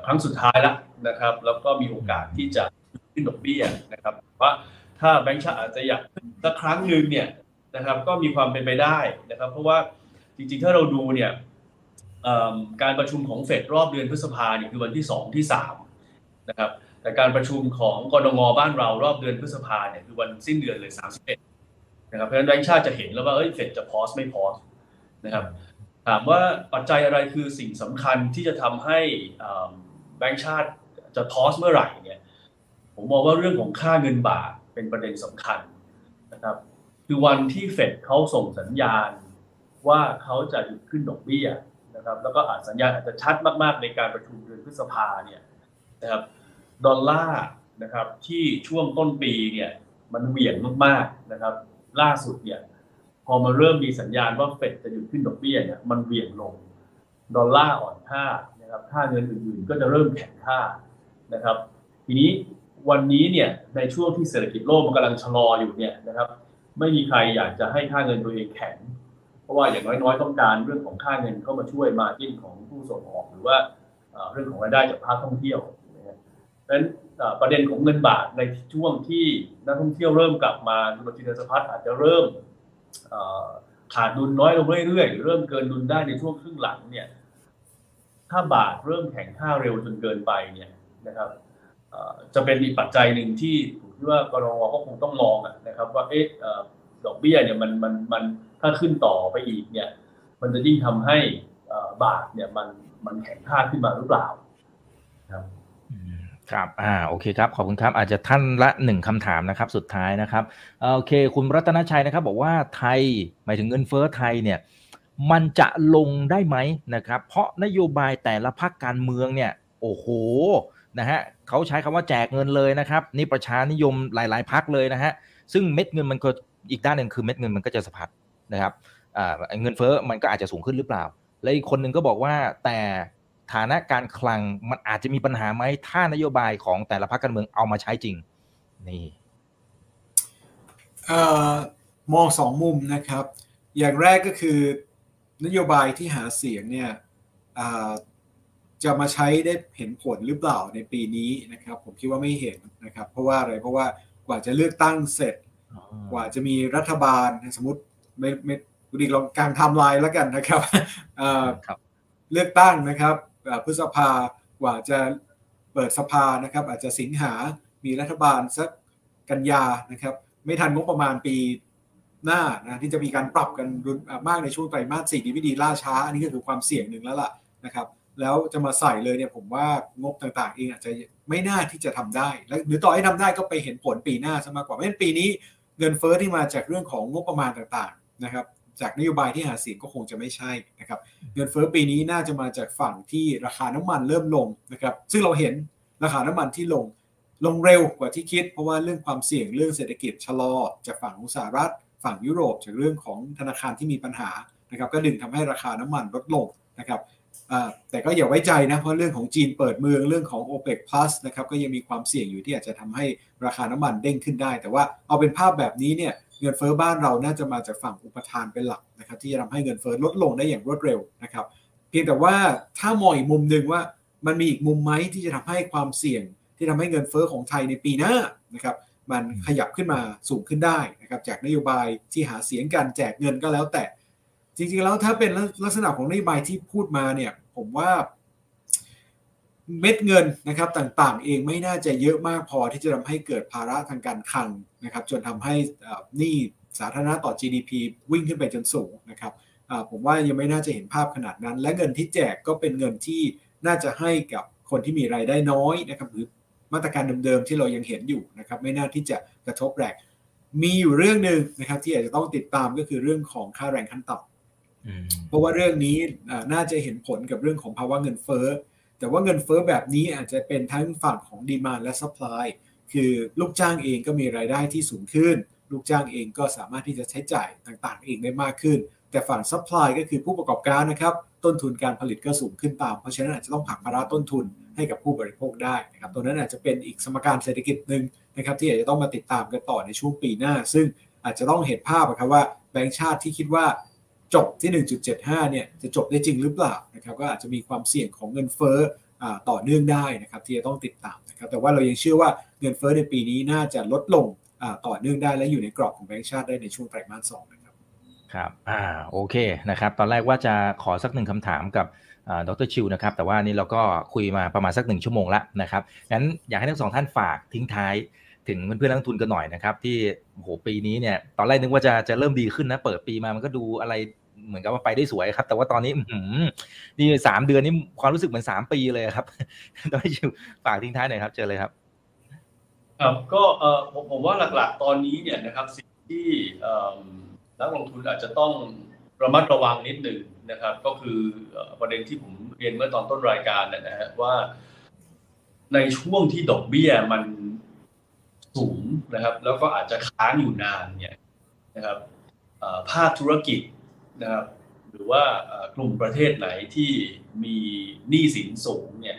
ครั้งสุดท้ายแล้วนะครับ แล้วก็มีโอกาสที่จะขึ้นดอกเบี้ยนะครับว่า ถ้าแบงก์ชาติอาจจะอยากสักครั้งหนึ่งเนี่ยนะครับ ก็มีความเป็นไปได้นะครับ เพราะว่าจริงๆ ถ้าเราดูเนี่ยการประชุมของเฟดรอบเดือนพฤษภาเนี่ยคือวันที่ 2 ที่3นะครับแต่การประชุมของกรงงบ้านเรารอบเดือนพฤษภาเนี่ยคือวันสิ้นเดือนเลย 31นะครับเพราะฉะนั้นแบงก์ชาติจะเห็นแล้วว่าเอ้ยเฟดจะพอสไม่พอสนะครับถามว่าปัจจัยอะไรคือสิ่งสำคัญที่จะทำให้แบงก์ชาติจะพอสเมื่อไหร่เนี่ยผมมองว่าเรื่องของค่าเงินบาท เป็นประเด็นสำคัญนะครับ คือวันที่เฟดเขาส่งสัญญาณว่าเขาจะหยุดขึ้นดอกเบี้ยนะครับ แล้วก็อาจสัญญาณอาจจะชัดมากๆในการประชุมเดือนพฤษภาเนี่ยนะครับดอลลาร์นะครับที่ช่วงต้นปีเนี่ยมันเหวี่ยงมากๆนะครับ ล่าสุดเนี่ยพอมาเริ่มมีสัญญาณว่าเฟดจะหยุดขึ้นดอกเบี้ยเนี่ยมันเหวี่ยงลง ดอลลาร์อ่อนค่านะครับค่าเงินอื่นๆก็จะเริ่มแข็งค่านะครับ ทีนี้ วันนี้เนี่ยในช่วงที่เศรษฐกิจโลกมันกำลังชะลออยู่เนี่ยนะครับ ไม่มีใครอยากจะให้ค่าเงินตัวเองแข็ง เพราะว่าอย่างน้อยๆต้องการเรื่องของค่าเงินเข้ามาช่วยมาจิ้นของผู้ส่งออกหรือว่าเรื่องของรายได้จากภาคท่องเที่ยวนะดังนั้นประเด็นของเงินบาทในช่วงที่นักท่องเที่ยวเริ่มกลับมาดุลจินสะพัดอาจจะเริ่มขาดดุลน้อยลงเรื่อยๆหรือเริ่มเกินดุลได้ในช่วงครึ่งหลังเนี่ยถ้าบาทเริ่มแข็งค่าเร็วจนเกินไปเนี่ยนะครับ จะเป็นอีกปัจจัยหนึ่งที่ผมคิดว่ากรงก็คงต้องมองนะครับ ว่าเอ๊ะดอกเบี้ยเนี่ยมันมันมันถ้าขึ้นต่อไปอีกเนี่ย มันจะยิ่งทำให้บาทเนี่ยมันมันแข็งค่าขึ้นมาหรือเปล่าครับครับ อ่า โอเคครับ ขอบคุณครับ อาจจะท่านละหนึ่งคำถามนะครับ สุดท้ายนะครับ โอเค คุณรัตนชัยนะครับ บอกว่าไทย หมายถึงเงินเฟ้อไทยเนี่ย มันจะลงได้ไหมนะครับ เพราะนโยบายแต่ละพรรคการเมืองเนี่ย โอ้โห นะฮะเขาใช้คำว่าแจกเงินเลยนะครับนี่ประชานิยมหลาย ๆพรรคเลยนะฮะซึ่งเม็ดเงินมันก็อีกด้านหนึ่งคือเม็ดเงินมันก็จะสะพัดนะครับเงินเฟ้อมันก็อาจจะสูงขึ้นหรือเปล่า และอีกคนหนึ่งก็บอกว่าแต่ฐานะการคลังมันอาจจะมีปัญหาไหมถ้านโยบายของแต่ละพรรคการเมืองเอามาใช้จริงนี่มองสองมุมนะครับ อย่างแรกก็คือนโยบายที่หาเสียงเนี่ย จะมาใช้ได้เห็นผลหรือเปล่าในปีนี้นะครับ ผมคิดว่าไม่เห็นนะครับ เพราะว่าอะไรเพราะว่ากว่าจะเลือกตั้งเสร็จ กว่าจะมีรัฐบาลสมมติไม่ไม่ดีลองการทำลายแล้วกันนะครับเลือกตั้งนะครับพฤษภากว่าจะเปิดสภานะครับ อาจจะสิงหามีรัฐบาลสักกันยานะครับ ไม่ทันงบประมาณปีหน้านะที่จะมีการปรับกันรุนมากในช่วงไตรมาสสี่ดีวิดีล่าช้า อันนี้ก็คือความเสี่ยงหนึ่งแล้วล่ะนะครับ แล้วจะมาใส่เลยเนี่ยผมว่างบต่างๆเองอาจจะไม่น่าที่จะทำได้ แล้วหรือต่อให้ทำได้ก็ไปเห็นผลปีหน้าซะมากกว่าเพราะฉะนั้ปีนี้เงินเฟ้อที่มาจากเรื่องของงบประมาณต่างๆนะครับ จากนโยบายที่หาเสียงก็คงจะไม่ใช่นะครับ เงินเฟ้อปีนี้น่าจะมาจากฝั่งที่ราคาน้ำมันเริ่มลงนะครับ ซึ่งเราเห็นราคาน้ำมันที่ลงลงเร็วกว่าที่คิด เพราะว่าเรื่องความเสี่ยงเรื่องเศรษฐกิจชะลอ จากฝั่งของสหรัฐ ฝั่งยุโรปจากเรื่องของธนาคารที่มีปัญหานะครับ ก็ดึงทำให้ราคาน้ำมันลดลงนะครับ แต่ก็อย่าไว้ใจนะ เพราะเรื่องของจีนเปิดเมืองเรื่องของ OPEC Plus นะครับก็ยังมีความเสี่ยงอยู่ที่อาจจะทำให้ราคาน้ำมันเด้งขึ้นได้ แต่ว่าเอาเป็นภาพแบบนี้เนี่ยเงินเฟอ้อบ้านเราน่าจะมาจากฝั่งอุปทานเป็นหลักนะครับที่จะทำให้เงินเฟอ้อลดลงได้อย่างรวดเร็วนะครับเพียงแต่ว่าถ้ามองอีกมุมหนึ่งว่ามันมีอีกมุมไหมที่จะทำให้ความเสี่ยงที่ทำให้เงินเฟอ้อของไทยในปีหน้านะครับมันขยับขึ้นมาสูงขึ้นได้นะครับจากนโยบายที่หาเสียงการแจกเงินก็แล้วแต่ จริงๆแล้วถ้าเป็นลักษณะของนโยบายที่พูดมาเนี่ย ผมว่าเม็ดเงินนะครับต่างๆ เองไม่น่าจะเยอะมากพอที่จะทำให้เกิดภาระทางการคลังนะครับ จนทำให้หนี้สาธารณะต่อ GDP วิ่งขึ้นไปจนสูงนะครับผมว่ายังไม่น่าจะเห็นภาพขนาดนั้น และเงินที่แจกก็เป็นเงินที่น่าจะให้กับคนที่มีรายได้น้อยนะครับหรือมาตรการเดิมๆที่เรายังเห็นอยู่นะครับ ไม่น่าที่จะกระทบแรงมีอยู่เรื่องหนึ่งนะครับ ที่อาจจะต้องติดตามก็คือเรื่องของค่าแรงขั้นต่ำ เพราะว่าเรื่องนี้น่าจะเห็นผลกับเรื่องของภาวะเงินเฟ้อ แต่ว่าเงินเฟ้อแบบนี้อาจจะเป็นทั้งฝั่งของ demand และ supply คือลูกจ้างเองก็มีรายได้ที่สูงขึ้น ลูกจ้างเองก็สามารถที่จะใช้จ่ายต่างๆ เองได้มากขึ้น แต่ฝั่ง supply ก็คือผู้ประกอบการนะครับต้นทุนการผลิตก็สูงขึ้นตาม เพราะฉะนั้นอาจจะต้องผลักภาระต้นทุนให้กับผู้บริโภคได้นะครับตัวนั้นอาจจะเป็นอีกสมการเศรษฐกิจหนึ่งนะครับที่อาจจะต้องมาติดตามกันต่อในช่วงปีหน้า ซึ่งอาจจะต้องเห็นภาพนะครับว่าแบงก์ชาติที่คิดว่า จบที่ 1.75 เนี่ยจะจบได้จริงหรือเปล่านะครับก็อาจจะมีความเสี่ยงของเงินเฟ้อต่อเนื่องได้นะครับที่จะต้องติดตามนะครับแต่ว่าเรายังเชื่อว่าเงินเฟ้อในปีนี้น่าจะลดลงต่อเนื่องได้และอยู่ในกรอบของแบงก์ชาติได้ในช่วงไตรมาสสองนะครับครับอ่าโอเคนะครับตอนแรกว่าจะขอสักหนึ่งคำถามกับดรชิวนะครับแต่ว่านี่เราก็คุยมาประมาณสักหนึ่งชั่วโมงแล้วนะครับงั้นอยากให้ทั้งสองท่านฝากทิ้งท้ายถึงเพื่อนๆนักทุนกันหน่อยนะครับที่โหปีนี้เนี่ยตอนแรกนึกว่าจะจะเริ่มดีขึ้นนะเปิดปีมามันก็ดูอะไร เหมือนกับว่าไปได้สวยครับ แต่ว่าตอนนี้นี่สามเดือนนี่ความรู้สึกเหมือนสามปีเลยครับดรชิวฝากทิ้งท้ายหน่อยครับเจอเลยครับ ครับก็เออผมผมว่าหลักๆ ตอนนี้เนี่ยนะครับสิ่งที่นักลงทุนอาจจะต้องระมัดระวังนิดหนึ่งนะครับ ก็คือประเด็นที่ผมเรียนเมื่อตอนต้นรายการนะฮะว่า ในช่วงที่ดอกเบี้ยมันสูงนะครับ แล้วก็อาจจะค้างอยู่นานเนี่ยนะครับภาคธุรกิจ นะครับหรือว่ากลุ่มประเทศไหนที่มีหนี้สินสูงเนี่ย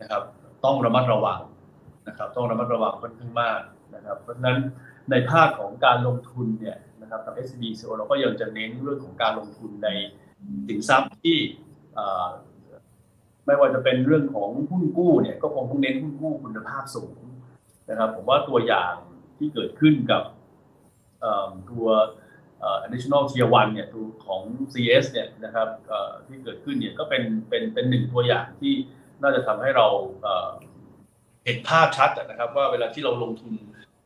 นะครับต้องระมัดระวังนะครับต้องระมัดระวังค่อนข้างมากนะครับเพราะฉะนั้นในภาคของการลงทุนเนี่ยนะครับทาง SCB เราก็ยังจะเน้นเรื่องของการลงทุนในสินทรัพย์ที่ไม่ว่าจะเป็นเรื่องของหุ้นกู้เนี่ยก็คงต้องเน้นหุ้นกู้คุณภาพสูงนะครับ ผมว่าตัวอย่างที่เกิดขึ้นกับตัว additional tier 1เนี่ยของ CS เนี่ยนะครับที่เกิดขึ้นเนี่ยก็เป็นเป็นเป็นหนึ่งตัวอย่างที่น่าจะทำให้เราเห็นภาพชัดนะครับว่าเวลาที่เราลงทุน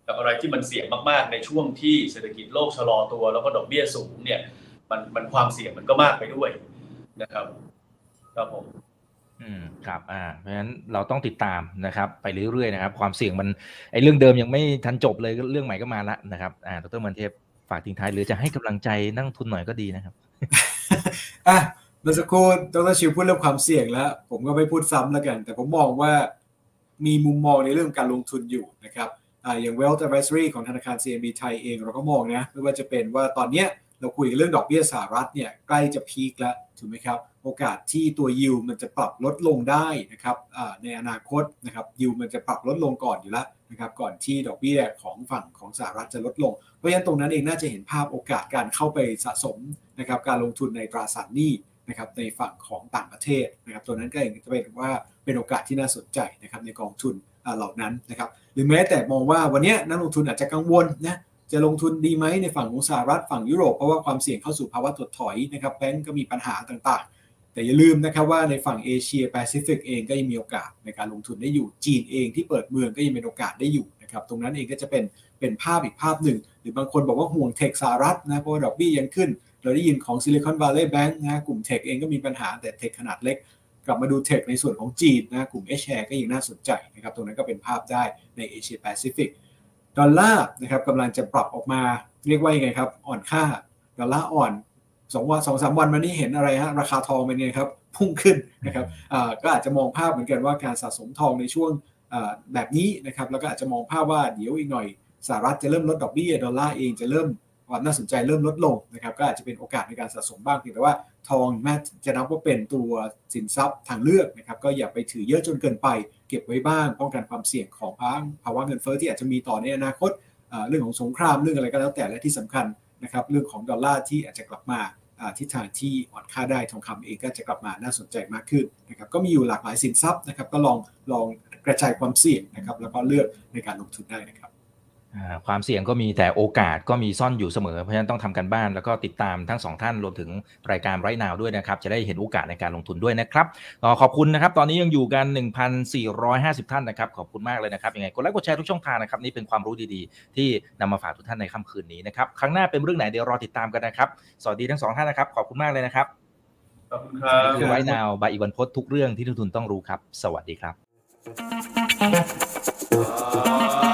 กับอะไรที่มันเสี่ยงมากๆ ในช่วงที่เศรษฐกิจโลกชะลอตัว แล้วก็ดอกเบี้ยสูงเนี่ยมันมันความเสี่ยงมันก็มากไปด้วยนะครับครับผมอืมครับอ่าเพราะฉะนั้นเราต้องติดตามนะครับ ไปเรื่อยๆนะครับ ความเสี่ยงมันไอ้เรื่องเดิมยังไม่ทันจบเลยเรื่องใหม่ก็มาละนะครับอ่าดรมันเทพ ฝากทิ้งท้ายหรือจะให้กำลังใจนั่งทุนหน่อยก็ดีนะครับอะเมื่อสักครู่ดรชิวพูดเรื่องความเสี่ยงแล้ว ผมก็ไม่พูดซ้ำแล้วกัน แต่ผมมองว่ามีมุมมองในเรื่องการลงทุนอยู่นะครับอ่าอย่าง Wealth Advisory ของธนาคาร CMB ไทยเองเราก็มองนะไม่ว่าจะเป็นว่าตอนเนี้ยเราคุยเรื่องดอกเบี้ยสหรัฐเนี่ยใกล้จะพีคแล้วถูกไหมครับ โอกาสที่ตัวยิวมันจะปรับลดลงได้นะครับในอนาคตนะครับยิวมันจะปรับลดลงก่อนอยู่แล้วนะครับก่อนที่ดอกเบี้ยของฝั่งของสหรัฐจะลดลง เพราะฉะนั้นตรงนั้นเองน่าจะเห็นภาพโอกาสการเข้าไปสะสมนะครับการลงทุนในตราสารหนี้นะครับในฝั่งของต่างประเทศนะครับตัวนั้นก็เองจะเป็นว่าเป็นโอกาสที่น่าสนใจนะครับในกองทุนเหล่านั้นนะครับหรือแม้แต่มองว่าวันนี้นักลงทุนอาจจะกังวลนะจะลงทุนดีไหมในฝั่งของสหรัฐฝั่งยุโรปเพราะว่าความเสี่ยงเข้าสู่ภาวะถดถอยนะครับแบงก์ก็มีปัญหาต่างๆ แต่อย่าลืมนะครับว่าในฝั่งเอเชียแปซิฟิกเองก็ยังมีโอกาสในการลงทุนได้อยู่จีนเองที่เปิดเมืองก็ยังเป็นโอกาสได้อยู่นะครับตรงนั้นเองก็จะเป็นเป็นภาพอีกภาพหนึ่ง หรือบางคนบอกว่าห่วง tech สหรัฐนะเพราะว่าดอกเบี้ยยังขึ้น เราได้ยินของซิลิคอนวัลเลย์แบงก์นะกลุ่ม tech เองก็มีปัญหาแต่ tech ขนาดเล็ก กลับมาดู tech ในส่วนของจีนนะกลุ่ม H-share ก็ยังน่าสนใจนะครับตรงนั้นก็เป็นภาพได้ในเอเชียแปซิฟิกดอลลาร์นะครับกำลังจะปรับออกมาเรียกว่ายังไงครับ อ่อนค่าดอลลาร์อ่อนสองวันสองสามวันมานี้เห็นอะไรฮะราคาทองเป็นไงครับพุ่งขึ้นนะครับก็อาจจะมองภาพเหมือนกันว่าการสะสมทองในช่วงแบบนี้นะครับแล้วก็อาจจะมองภาพว่าเดี๋ยวอีกหน่อย สหรัฐจะเริ่มลดดอกเบี้ยดอลลาร์เองจะเริ่มความน่าสนใจเริ่มลดลงนะครับก็อาจจะเป็นโอกาสในการสะสมบ้างเพียงแต่ว่าทองแม้จะนับว่าเป็นตัวสินทรัพย์ทางเลือกนะครับก็อย่าไปถือเยอะจนเกินไป เก็บไว้บ้างป้องกันความเสี่ยงของภาวะเงินเฟ้อที่อาจจะมีต่อในอนาคตเรื่องของสงครามเรื่องอะไรก็แล้วแต่และที่สำคัญนะครับเรื่องของดอลลาร์ที่อาจจะกลับมาทิศทางที่อ่อนค่าได้ทองคำเองก็จะกลับมาน่าสนใจมากขึ้นนะครับก็มีอยู่หลากหลายสินทรัพย์นะครับก็ลองลองกระจายความเสี่ยงนะครับแล้วก็เลือกในการลงทุนได้นะครับ ความเสี่ยงก็มีแต่โอกาสก็มีซ่อนอยู่เสมอ เพราะฉะนั้นต้องทำกันบ้านแล้วก็ติดตามทั้งสองท่านรวมถึงรายการไรนาวด้วยนะครับ จะได้เห็นโอกาสในการลงทุนด้วยนะครับขอบคุณนะครับ ตอนนี้ยังอยู่กัน 1,450 ท่านนะครับ ขอบคุณมากเลยนะครับยังไงกดไลค์กดแชร์ทุกช่องทางนะครับนี่เป็นความรู้ดีๆ ที่นำมาฝากทุกท่านในค่ำคืนนี้นะครับครั้งหน้าเป็นเรื่องไหนเดี๋ยวรอติดตามกันนะครับสวัสดีทั้งสองท่านนะครับขอบคุณมากเลยนะครับขอบคุณครับคือไรนาวบายอีวันพศทุกเรื่องที่ทุกทุนต้องรู้ครับ สวัสดีครับ